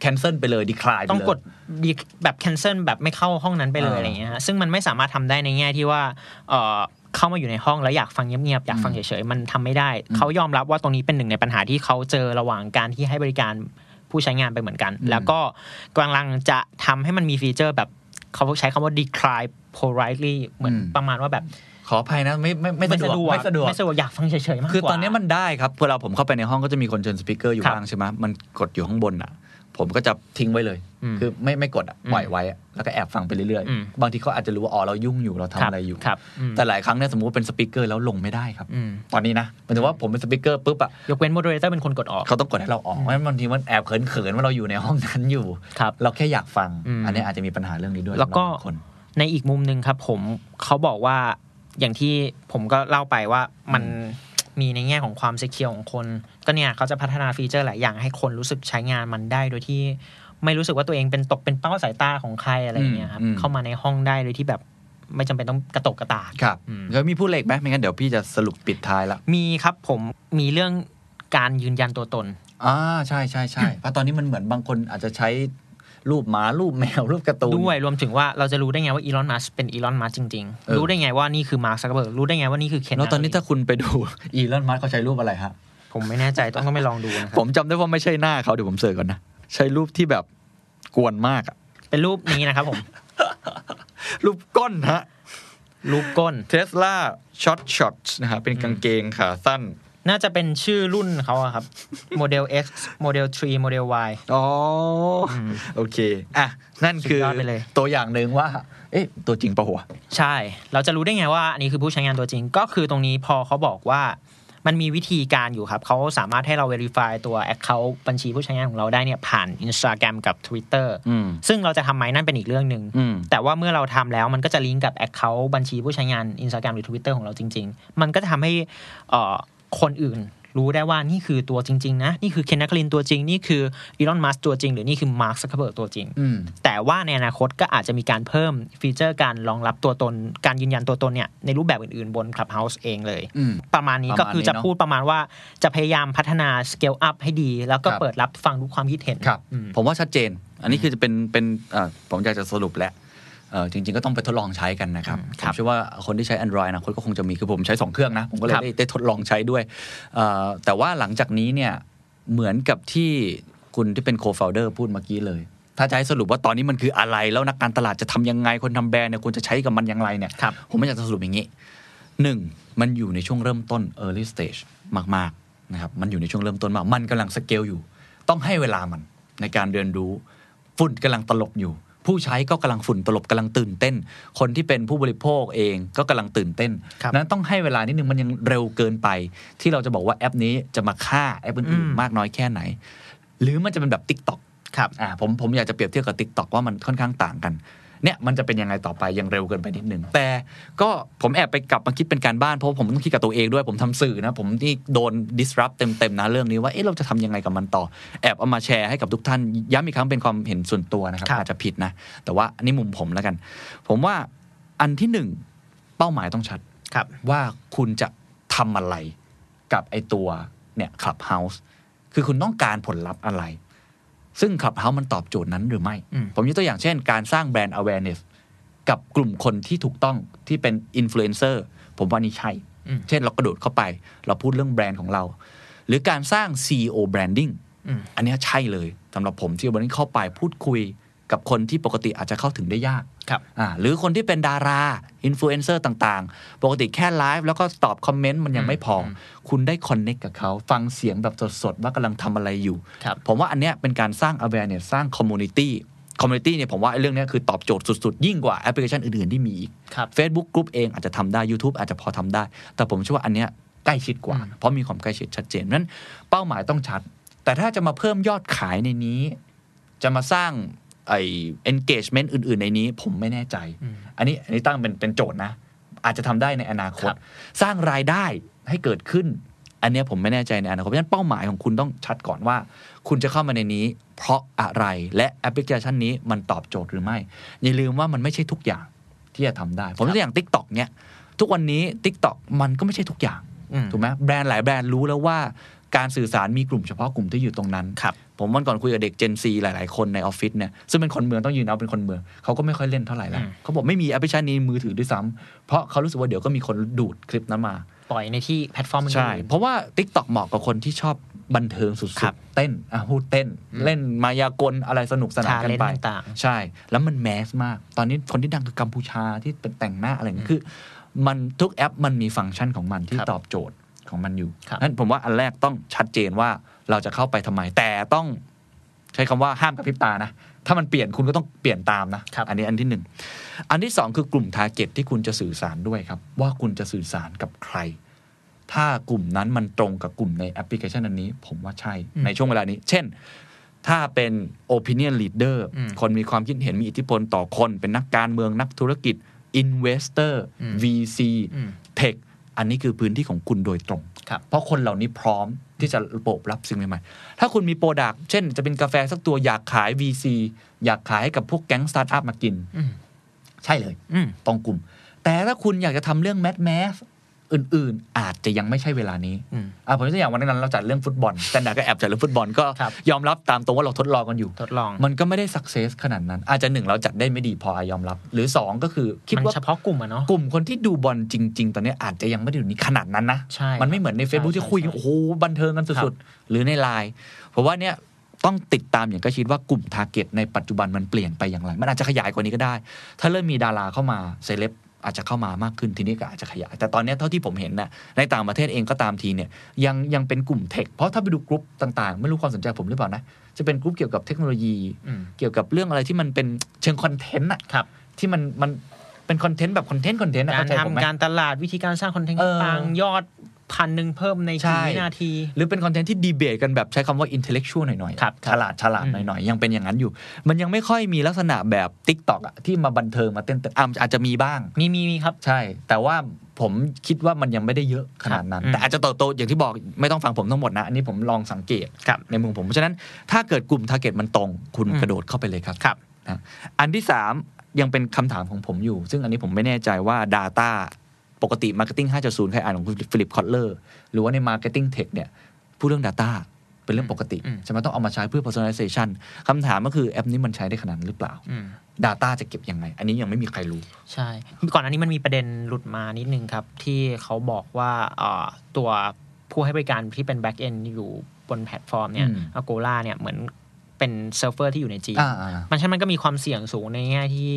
cancel ไปเลย decline ต้องกดดีแบบ cancel แบบไม่เข้าห้องนั้นไปเลยอ่าอะไรเงี้ยฮะซึ่งมันไม่สามารถทำได้ในแง่ที่ว่าเออเข้ามาอยู่ในห้องแล้วอยากฟังเงียบๆอยากฟังเฉยๆมันทำไม่ได้ เขายอมรับว่าตรงนี้เป็นหนึ่งในปัญหาที่เขาเจอระหว่างการที่ให้บริการ ผู้ใช้งานไปเหมือนกัน แล้วก็กำลังจะทำให้มันมีฟีเจอร์แบบเขาใช้คำว่า decline politely เหมือนประมาณว่าแบบขออภัยนะไม่ไม่ไม่สะดวกไม่สะดวกไม่สะดวกอยากฟังเฉยๆมากกว่าคือตอนนี้มันได้ครับเวลาผมเข้าไปในห้องก็จะมีคนเชิญ speaker อยู่ครับบ้างใช่ไหมมันกดอยู่ข้างบนอะ ผมก็จะทิ้งไว้เลยอืมคือไม่ไม่กดอะอืมปล่อยไว้อะแล้วก็แอบฟังไปเรื่อยอืมๆบางทีเขาอาจจะรู้ว่าอ๋อเรายุ่งอยู่เราทำอะไรอยู่ครับอืมแต่หลายครั้งเนี่ยสมมติว่าเป็น speaker แล้วลงไม่ได้ครับอืมตอนนี้นะหมายถึงว่าผมเป็น speaker ปุ๊บอะยกเว้น moderator เป็นคนกดออก เขาต้องกดให้เราออกเพราะฉะนั้นบางทีมันแอบเขินๆว่าเราอยู่ในห้องนั้นอยู่ครับเราแค่อยากฟังอืมอันนี้อาจจะมีปัญหาเรื่องนี้ด้วย แล้วก็สำหรับบางคนในอีกมุมหนึ่งครับ ผมเขาบอกว่าอย่างที่ผมก็เล่าไปว่ามัน มีในแง่ของความเซ u r e ของคน ก็เนี่ยเขาจะพัฒนาฟีเจอร์หลายอย่างให้คนรู้สึกใช้งานมันได้โดยที่ไม่รู้สึกว่าตัวเองเป็นตกเป็นเป้าสายตาของใครอะไรอย่างเงี้ยครับอืมเข้ามาในห้องได้โดยที่แบบไม่จำเป็นต้องกระตกกระตากครับอืมแล้วมีผู้เล็กไหมไม่งั้นเดี๋ยวพี่จะสรุปปิดท้ายละมีครับผมมีเรื่องการยืนยันตัวตนอ่าใช่ใช่ใช่เพราะตอนนี้มันเหมือนบางคนอาจจะใช้ รูปหมารูปแมวรูปการ์ตูนด้วยรวมถึงว่าเราจะรู้ได้ไงว่าอีลอนมัสก์เป็นอีลอนมัสก์จริงเออๆรู้ได้ไงว่านี่คือมาร์คซักเคอร์เบิร์กรู้ได้ไงว่านี่คือเคนแล้วตอนนี้ถ้าคุณไปดูอีลอนมัสก์เขาใช้รูปอะไรฮะผมไม่แน่ใจต้องต้องไปลองดูนะครัผมจำได้ว่าไม่ใช่หน้าเขาเดี๋ยวผม search ก่อนนะใช้รูปที่แบบกวนมากอะเป็นรูปนี้นะครับผม รูปก้นฮะรูปก้นเทสลาShort Shorts นะฮะเป็นกางเกงขาสั้น น่าจะเป็นชื่อรุ่นเขาอะครับโมเดล X โมเดล3โมเดล Y อ๋ออมโอเค อะ นั่นคือสุดยอดไปเลยตัวอย่างหนึ่งว่า เอ๊ะ ตัวจริงปะหัวะใช่ เราจะรู้ได้ไงว่า อันนี้คือผู้ใช้งานตัวจริง ก็คือตรงนี้พอเขาบอกว่ามันมีวิธีการอยู่ครับ เขาสามารถให้เรา Verify ตัว Account บัญชีผู้ใช้งานของเราได้เนี่ยผ่าน Instagram กับ Twitter อืมซึ่งเราจะทำไหมนั่นเป็นอีกเรื่องหนึ่งอืมแต่ว่าเมื่อเราทำแล้วมันก็จะลิงก์กับ Account บัญชีผู้ใช้งาน Instagram หรือ Twitter ของเราจริง ๆ มันก็จะทำให้เอ่อ คนอื่น รู้ได้ว่านี่คือตัวจริง ๆ นะ นี่คือเคนนครินทร์ตัวจริง นี่คืออีลอนมัสก์ตัวจริง หรือนี่คือมาร์คซักเคอร์เบิร์กตัวจริงอืมแต่ว่าในอนาคตก็อาจจะมีการเพิ่ม feature การรองรับตัวตน การยืนยันตัวตนเนี่ยในรูปแบบอื่น ๆ บน Clubhouse เองเลยอืมประมาณนี้ประก็มาณคือนี้จะเนอะพูดประมาณว่าจะพยายามพัฒนา scale up ให้ดี แล้วก็ครับเปิดรับฟังทุกความคิดเห็นครับอืมผมว่าชัดเจน อันนี้คือจะเป็นเป็นเอ่อผมอยากจะสรุปแล้วเอ่อ จริง ๆ ก็ต้องไปทดลองใช้กันนะครับอืมผครัมบเชื่อว่าคนที่ใช้ Android อนะคนก็คงจะมีคือผมใช้ 2 เครื่องนะ ผมก็เลยครับได้ได้ทดลองใช้ด้วยเอ่อแต่ว่าหลังจากนี้เนี่ยเหมือนกับที่คุณที่เป็น co-founder พูดเมื่อกี้เลย ถ้าจะให้สรุปว่าตอนนี้มันคืออะไร แล้วนักการตลาดจะทำยังไงคนทำแบรนด์เนี่ยควรจะใช้กับมันอย่างไรเนี่ยครับผมไม่อยากจะสรุปอย่างนี้หนึ่งมันอยู่ในช่วงเริ่มต้น early stage มากๆนะครับมันอยู่ในช่วงเริ่มต้นมากมันกำลังสเกลอยู่ ต้องให้เวลามันในการเรียนรู้ฝุ่นกำลังตลบอยู่ ผู้ใช้ก็กำลังฝุ่นตลบกำลังตื่นเต้น คนที่เป็นผู้บริโภคเองก็กำลังตื่นเต้นครับนั้นต้องให้เวลานิดนึงมันยังเร็วเกินไป ที่เราจะบอกว่าแอปนี้จะมาฆ่าแอปอื่นอืมๆมากน้อยแค่ไหน หรือมันจะเป็นแบบ Tik t o อกครับอ่าผมผมอยากจะเปรียบเทียบกับ Tik t o อกว่ามันค่อนข้างต่างกัน เนี่ยมันจะเป็นยังไงต่อไปยังเร็วเกินไปนิดนึงแต่ก็ผมแอบไปกลับมาคิดเป็นการบ้านเพราะผมต้องคิดกับตัวเองด้วยผมทำสื่อนะผมที่โดน disrupt เต็มๆนะเรื่องนี้ว่าเอ๊ะเราจะทำยังไงกับมันต่อ แอบเอามาแชร์ให้กับทุกท่านย้ำอีกครั้งเป็นความเห็นส่วนตัวนะครับครับอาจจะผิดนะ แต่ว่าอันนี้มุมผมแล้วกัน ผมว่าอันที่หนึ่งเป้าหมายต้องชัดครับว่าคุณจะทำอะไรกับไอตัวเนี่ย Clubhouse คือคุณต้องการผลลัพธ์อะไร ซึ่ง Clubhouse มันตอบโจทย์นั้นหรือไม่อืมผมยกตัวอย่างเช่น การสร้างแบรนด์ awareness กับกลุ่มคนที่ถูกต้องที่เป็นอินฟลูเอนเซอร์ผมว่านี่ใช่อืมเช่นเรากระโดดเข้าไป เราพูดเรื่องแบรนด์ของเรา หรือการสร้าง CEO branding อืมอันเนี้ยใช่เลยสำหรับผมที่วันนี้เข้าไปพูดคุยกับคนที่ปกติอาจจะเข้าถึงได้ยาก ครับอ่าหรือคนที่เป็นดาราอินฟลูเอนเซอร์ต่างๆ ปกติแค่ไลฟ์แล้วก็ตอบคอมเมนต์มันยังไม่พออคุณได้ connect กับเขาฟังเสียงแบบสดๆ ว่ากำลังทำอะไรอยู่ครับผมว่าอันเนี้ยเป็นการสร้าง awareness สร้าง community community เนี่ยผมว่าไอ้เรื่องเนี้ยคือตอบโจทย์สุด ๆ ยิ่งกว่าแอปพลิเคชันอื่น ๆ ที่มีอีกครับ Facebook กลุ่มเองอาจจะทำได้ YouTube อาจจะพอทำได้ แต่ผมเชื่อว่าอันเนี้ยใกล้ชิดกว่าอืมเพราะมีความใกล้ชิดชัดเจนเพราะฉะนั้นเป้าหมายต้องชัด แต่ถ้าจะมาเพิ่มยอดขายในนี้ จะมาสร้าง ไอ้ engagement อื่น ๆ ในนี้ผมไม่แน่ใจ อันนี้อันนี้ตั้งเป็นเป็นโจทย์นะ อาจจะทำได้ในอนาคตครับสร้างรายได้ให้เกิดขึ้น อันเนี้ยผมไม่แน่ใจในอนาคตเพราะฉะนั้นเป้าหมายของคุณต้องชัดก่อนว่า คุณจะเข้ามาในนี้ เพราะอะไรและแอปพลิเคชันนี้มันตอบโจทย์หรือไม่ อย่าลืมว่ามันไม่ใช่ทุกอย่างที่จะทำได้ ผมยกตัวอย่าง TikTok เนี่ยทุกวันนี้ TikTok มันก็ไม่ใช่ทุกอย่างอืมถูกไหมแบรนด์หลายแบรนด์รู้แล้วว่า การสื่อสารมีกลุ่มเฉพาะกลุ่มที่อยู่ตรงนั้นครับผมวันก่อนคุยกับเด็ก Gen Z หลาย ๆ คนในออฟฟิศเนี่ย ซึ่งเป็นคนเมืองต้องยืนยันว่าเป็นคนเมือง เขาก็ไม่ค่อยเล่นเท่าไหร่แล้วอืมเขาบอกไม่มีแอปพลิเคชันนี้ในมือถือด้วยซ้ำเพราะเขารู้สึกว่าเดี๋ยวก็มีคนดูดคลิปนั้นมา ปล่อยในที่แพลตฟอร์มอื่นๆใช่ เพราะว่า Tik t o อกเหมาะกับคนที่ชอบบันเทิงสุดครับๆเต้นอะพูดเต้น เล่นมายากลอะไรสนุกสนานกันไป Talent ต่างๆใช่ แล้วมัน mass มาก ตอนนี้คนที่ดังคือกัมพูชาที่เป็นแต่งหน้าอะไรอย่างเงี้ยคือ มันทุกแอปมันมีฟังก์ชันของมันที่ครับตอบโจทย์ ของมันอยู่ครับนั้นผมว่าอันแรกต้องชัดเจนว่าเราจะเข้าไปทำไม แต่ต้องใช้คำว่าห้ามกะพริบตานะ ถ้ามันเปลี่ยนคุณก็ต้องเปลี่ยนตามนะครับอันนี้อันที่หนึ่ง อันที่สองคือกลุ่ม target ที่คุณจะสื่อสารด้วยครับ ว่าคุณจะสื่อสารกับใคร ถ้ากลุ่มนั้นมันตรงกับกลุ่มในแอปพลิเคชันอันนี้ ผมว่าใช่อืมในช่วงเวลานี้ เช่น ถ้าเป็น opinion leader อืมคนมีความคิดเห็นมีอิทธิพลต่อคน เป็นนักการเมืองนักธุรกิจ investor อืม VC อืม tech อันนี้คือพื้นที่ของคุณโดยตรงครับเพราะคนเหล่านี้พร้อมที่จะโอบรับสิ่งใหม่ๆ ถ้าคุณมี product เช่น จะเป็นกาแฟสักตัวอยากขาย VC อยากขายให้กับพวกแก๊งสตาร์ทอัพมากินอืมใช่เลยอืมตรงกลุ่ม แต่ถ้าคุณอยากจะทำเรื่อง mass mass อื่น ๆ อาจจะยังไม่ใช่เวลานี้อืมอะผมยกตัวอย่างวันนั้นเราจัดเรื่องฟุตบอลแต่ดาก็แอบจัดเรื่องฟุตบอลก็ครับยอมรับตามตรงว่าเราทดลองกันอยู่ทดลอง มันก็ไม่ได้ success ขนาดนั้น อาจจะหนึ่งเราจัดได้ไม่ดีพออะยอมรับ หรือสองก็คือคิดมันว่าเฉพาะกลุ่มอะเนาะกลุ่มคนที่ดูบอลจริง ๆ ตอนนี้อาจจะยังไม่ได้อยู่นี้ขนาดนั้นนะใช่มันไม่เหมือนใน Facebook ใช่ที่คุยกันใช่โอ้โหบันเทิงกันสุดๆหรือในไลน์เพราะว่าเนี่ยต้องติดตามอย่างใกล้ชิดว่ากลุ่ม target ในปัจจุบันมันเปลี่ยนไปอย่างไร มันอาจจะขยายกว่านี้ก็ได้ ถ้าเริ่มมีดาราเข้ามาเซเลบ อาจจะเข้ามามากขึ้นทีนี้ก็อาจจะขยาย แต่ตอนเนี้ยเท่าที่ผมเห็นน่ะในต่างประเทศเองก็ตามทีเนี่ยยังยังเป็นกลุ่ม tech เพราะถ้าไปดูกลุ่มต่างๆ ไม่รู้ความสนใจผมหรือเปล่านะ จะเป็นกลุ่มเกี่ยวกับเทคโนโลยีอืมเกี่ยวกับเรื่องอะไรที่มันเป็นเชิงคอนเทนต์อะครับที่มันมันเป็นคอนเทนต์แบบคอนเทนต์คอนเทนต์อะการเข้าใจผมไหมทำการตลาดวิธีการสร้างคอนเทนต์เออปังยอด พันหนึ่งเพิ่มในใช่กี่วินาที หรือเป็นคอนเทนต์ที่ดีเบตกันแบบใช้คำว่า intellectual หน่อยๆครับฉลาดฉลาดอืมหน่อยๆ ยังเป็นอย่างนั้นอยู่ มันยังไม่ค่อยมีลักษณะแบบ TikTok อะที่มาบันเทิงมาเต้นๆอะอาจจะมีบ้าง มีมีมีครับ ใช่ แต่ว่าผมคิดว่ามันยังไม่ได้เยอะขนาดนั้นครับแต่อาจจะโตโตอย่างที่บอกไม่ต้องฟังผมทั้งหมดนะ อันนี้ผมลองสังเกตครับในมุมผม เพราะฉะนั้นถ้าเกิดกลุ่ม t a r g e t มันตรง คุณอืมกระโดดเข้าไปเลยครับครับนะอันที่ 3 ยังเป็นคำถามของผมอยู่ ซึ่งอันนี้ผมไม่แน่ใจว่า Data ปกติ Marketing 5.0 ใครอ่านของคุณฟิลิปคอตเลอร์หรือว่าใน Marketing Tech เนี่ยพูดเรื่อง Data เป็นเรื่องปกติอืมใช่ไหมต้องเอามาใช้เพื่อ personalization คำถามก็คือแอปนี้มันใช้ได้ขนาดนั้นหรือเปล่าอืม Data จะเก็บยังไง อันนี้ยังไม่มีใครรู้ ใช่ ก่อนอันนี้มันมีประเด็นหลุดมานิดนึงครับ ที่เขาบอกว่าเอ่อตัวผู้ให้บริการที่เป็น back end อยู่บนแพลตฟอร์มเนี่ยอืมอ g o ล่าเนี่ยเหมือนเป็นเซิร์ฟเวอร์ที่อยู่ในจีนอ่ามันใช่มันก็มีความเสี่ยงสูงในแง่ที่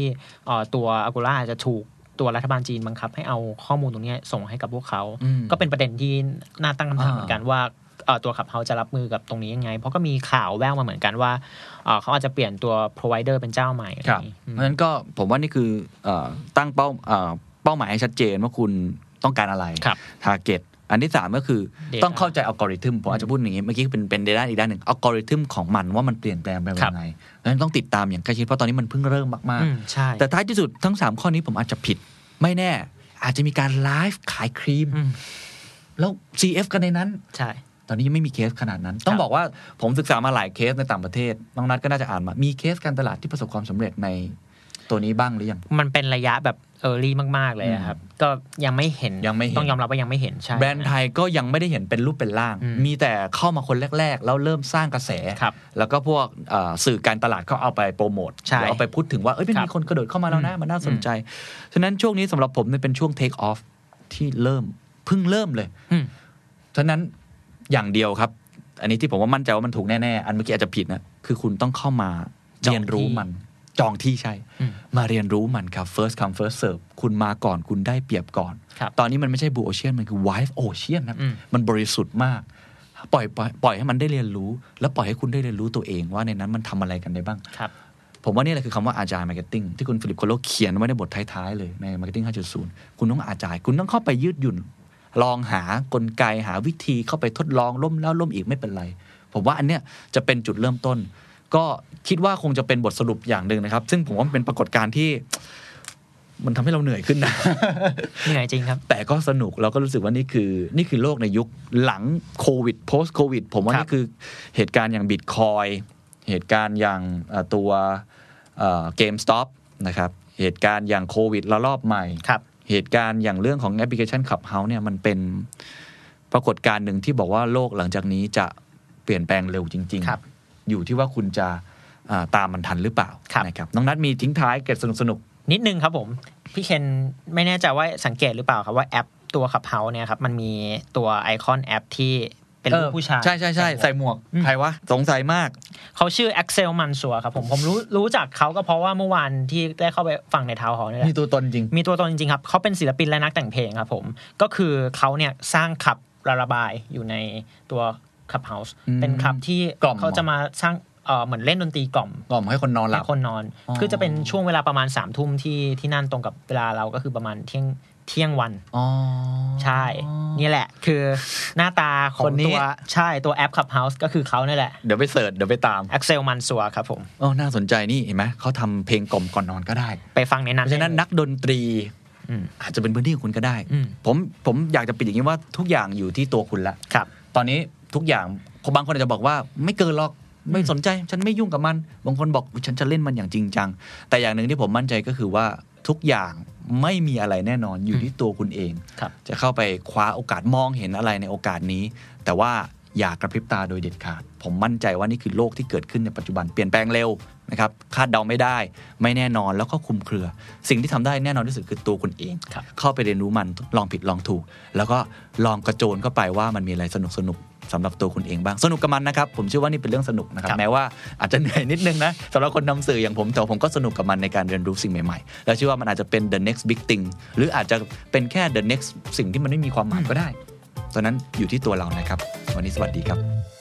เอ่อตัว a g o ล่าอาจจะถูก ตัวรัฐบาลจีนบังคับให้เอาข้อมูลตรงเนี้ยส่งให้กับพวกเขาอืมก็เป็นประเด็นที่น่าตั้งคำถามอ่าเหมือนกันว่าเอ่อตัว Clubhouse จะรับมือกับตรงนี้ยังไง เพราะก็มีข่าวแว่วมาเหมือนกันว่าเอ่อเขาอาจจะเปลี่ยนตัว provider เป็นเจ้าใหม่อะไรครับย่างนี้เพราะฉะนั้นก็ผมว่านี่คือเอ่อตั้งเป้าเอ่อเป้าหมายให้ชัดเจนว่าคุณต้องการอะไรครับ target อันที่ 3 ก็คือ Data ต้องเข้าใจอัลกอริทึมผมอาจจะพูดอย่างนี้เมื่อกี้เป็นเป็นด้านอีกด้านหนึ่งอัลกอริทึมของมันว่ามันเปลี่ยนแปลงไปครับยังไงเพราะฉะนั้นต้องติดตามอย่างใกล้ชิดเพราะตอนนี้มันเพิ่งเริ่มมากอืมใช่ๆแต่ท้ายที่สุดทั้ง 3 ข้อนี้ผมอาจจะผิดไม่แน่ อาจจะมีการไลฟ์ขายครีมอืมแล้ว CF กันในนั้นใช่ตอนนี้ยังไม่มีเคสขนาดนั้น ต้องบอกว่าผมศึกษามาหลายเคสในต่างประเทศน้องนัทก็น่าจะอ่านมา มีเคสการตลาดที่ประสบความสำเร็จใน ตัวนี้บ้างหรือยัง มันเป็นระยะแบบเออร์ลี่มาก ๆ เลยอะครับ ก็ยังไม่เห็นยังไม่เห็นต้องยอมรับว่ายังไม่เห็นใช่แบรนด์ไทยก็ยังไม่ได้เห็นเป็นรูปเป็นร่างอืมมีแต่เข้ามาคนแรก ๆ แล้วเริ่มสร้างกระแสครับแล้วก็พวกเอ่อสื่อการตลาดก็เอาไปโปรโมทใช่หรือเอาไปพูดถึงว่าเอ้ยเป็นครับมีคนกระโดดเข้ามาแล้วนะอืมมันน่าสนใจ ฉะนั้นช่วงนี้สำหรับผมเนี่ยเป็นช่วง take off ที่เริ่มเพิ่งเริ่มเลยอืมฉะนั้นอย่างเดียวครับ อันนี้ที่ผมว่ามั่นใจว่ามันถูกแน่ๆอันเมื่อกี้อาจจะผิดนะคือคุณต้องเข้ามาจองที่เรียนรู้มัน จองที่ใช่อืมมาเรียนรู้มันครับ first come first serve คุณมาก่อนคุณได้เปรียบก่อนครับตอนนี้มันไม่ใช่ blue ocean มันคือ wide ocean นะอืมมันบริสุทธิ์มากปล่อยปล่อยปล่อยให้มันได้เรียนรู้ แล้วปล่อยให้คุณได้เรียนรู้ตัวเองว่าในนั้นมันทำอะไรกันได้บ้างครับผมว่านี่แหละคือคำว่า agile marketing ที่คุณฟิลิปโคโลเขียนไว้ในบทท้าย ๆ เลยใน marketing 5.0 คุณต้อง agile คุณต้องเข้าไปยืดหยุ่น ลองหากลไกหาวิธีเข้าไปทดลองล้มแล้วล้มอีกไม่เป็นไร ผมว่าอันเนี้ยจะเป็นจุดเริ่มต้น ก็คิดว่าคงจะเป็นบทสรุปอย่างหนึ่งนะครับ ซึ่งผมว่ามันเป็นปรากฏการณ์ที่ มันทำให้เราเหนื่อยขึ้นนะเหนื่อยจริงครับ แต่ก็สนุกเราก็รู้สึกว่านี่คือ นี่คือโลกในยุคหลังโควิด post โควิดผมว่าครับนี่คือเหตุการณ์อย่างบิตคอยเหตุการณ์อย่างเอ่อตัวเกมสต็อปนะครับเหตุการณ์อย่างโควิดระลอกใหม่ครับเหตุการณ์อย่างเรื่องของแอปพลิเคชัน Clubhouse เนี่ยมันเป็นปรากฏการณ์หนึ่งที่บอกว่าโลกหลังจากนี้จะเปลี่ยนแปลงเร็วจริงครับๆ อยู่ที่ว่าคุณจะอ่าตามมันทันหรือเปล่าครับนะครับน้องนัทมีทิ้งท้ายเกิดสนุกสนุกนิดนึงครับผมพี่เคนไม่แน่ใจว่าสังเกตหรือเปล่าครับว่าแอปตัว Clubhouse เนี่ยครับมันมีตัวไอคอนแอปที่เป็นรูปผู้ชายใช่ใช่ใช่ใส่หมวกอืมใครวะ สงสัยมาก เขาชื่อ Axel Mansour ครับผมผมรู้รู้จักเขาก็เพราะว่าเมื่อวานที่ได้เข้าไปฟังใน town hall นี่แหละมีตัวตนจริง มีตัวตนจริงๆครับเขาเป็นศิลปินและนักแต่งเพลงครับผม ก็คือเขาเนี่ยสร้างคลับระบายอยู่ในตัว คลับเฮาส์อืมเป็นคลับที่กล่อมเขาจะมาสร้างเออเหมือนเล่นดนตรีกล่อมกล่อมให้คนนอนหลัให้บคนนอนอ๋อคือจะเป็นช่วงเวลาประมาณสามทุ่มที่ที่นั่นตรงกับเวลาเราก็คือประมาณเที่ยงเที่ยงวันอ๋อใช่ นี่แหละ คือหน้าตาขอคงนนี้ตัวใช่ตัวแอป Clubhouse ก็คือเขาเนี่ยแหละ เดี๋ยวไปเสิร์ชเดี๋ยวไปตาม Axel Mansour ครับผมโอ้น่าสนใจนี่เห็นไหมเขาทำเพลงกล่อมก่อนนอนก็ได้ ไปฟังในเพนั้นราะฉะนั้นนักดนตรีอืมอาจจะเป็นพื้นที่ของคุณก็ได้อืมผมผมอยากจะปิดอย่างนี้ว่าทุกอย่างอยู่ที่ตัวคุณละครับ ตอนนี้ ทุกอย่างบางคนอาจจะบอกว่าไม่เกินหรอกไม่สนใจ ฉันไม่ยุ่งกับมัน บางคนบอกอุ๊ยฉันจะเล่นมันอย่างจริงจัง แต่อย่างหนึ่งที่ผมมั่นใจก็คือว่าทุกอย่างไม่มีอะไรแน่นอนอยู่ที่ตัวคุณเองครับจะเข้าไปคว้าโอกาสมองเห็นอะไรในโอกาสนี้ แต่ว่าอย่ากระพริบตาโดยเด็ดขาด ผมมั่นใจว่านี่คือโลกที่เกิดขึ้นในปัจจุบันเปลี่ยนแปลงเร็วนะครับคาดเดาไม่ได้ ไม่แน่นอนแล้วก็คลุมเครือ สิ่งที่ทำได้แน่นอนที่สุดคือตัวคุณเองครับเข้าไปเรียนรู้มันลองผิดลองถูก แล้วก็ลองกระโจนเข้าไปว่ามันมีอะไรสนุกสนุกๆ สำหรับตัวคุณเองบ้างสนุกกับมันนะครับ ผมเชื่อว่านี่เป็นเรื่องสนุกนะครับครับแม้ว่าอาจจะเหนื่อยนิดนึงนะสำหรับคนนำสื่ออย่างผมแต่ว่าผมก็สนุกกับมันในการเรียนรู้สิ่งใหม่ๆ แล้วเชื่อว่ามันอาจจะเป็น the next big thing หรืออาจจะเป็นแค่ the next สิ่งที่มันไม่มีความหมายก็ได้ตอนนั้นอยู่ที่ตัวเรานะครับ วันนี้สวัสดีครับ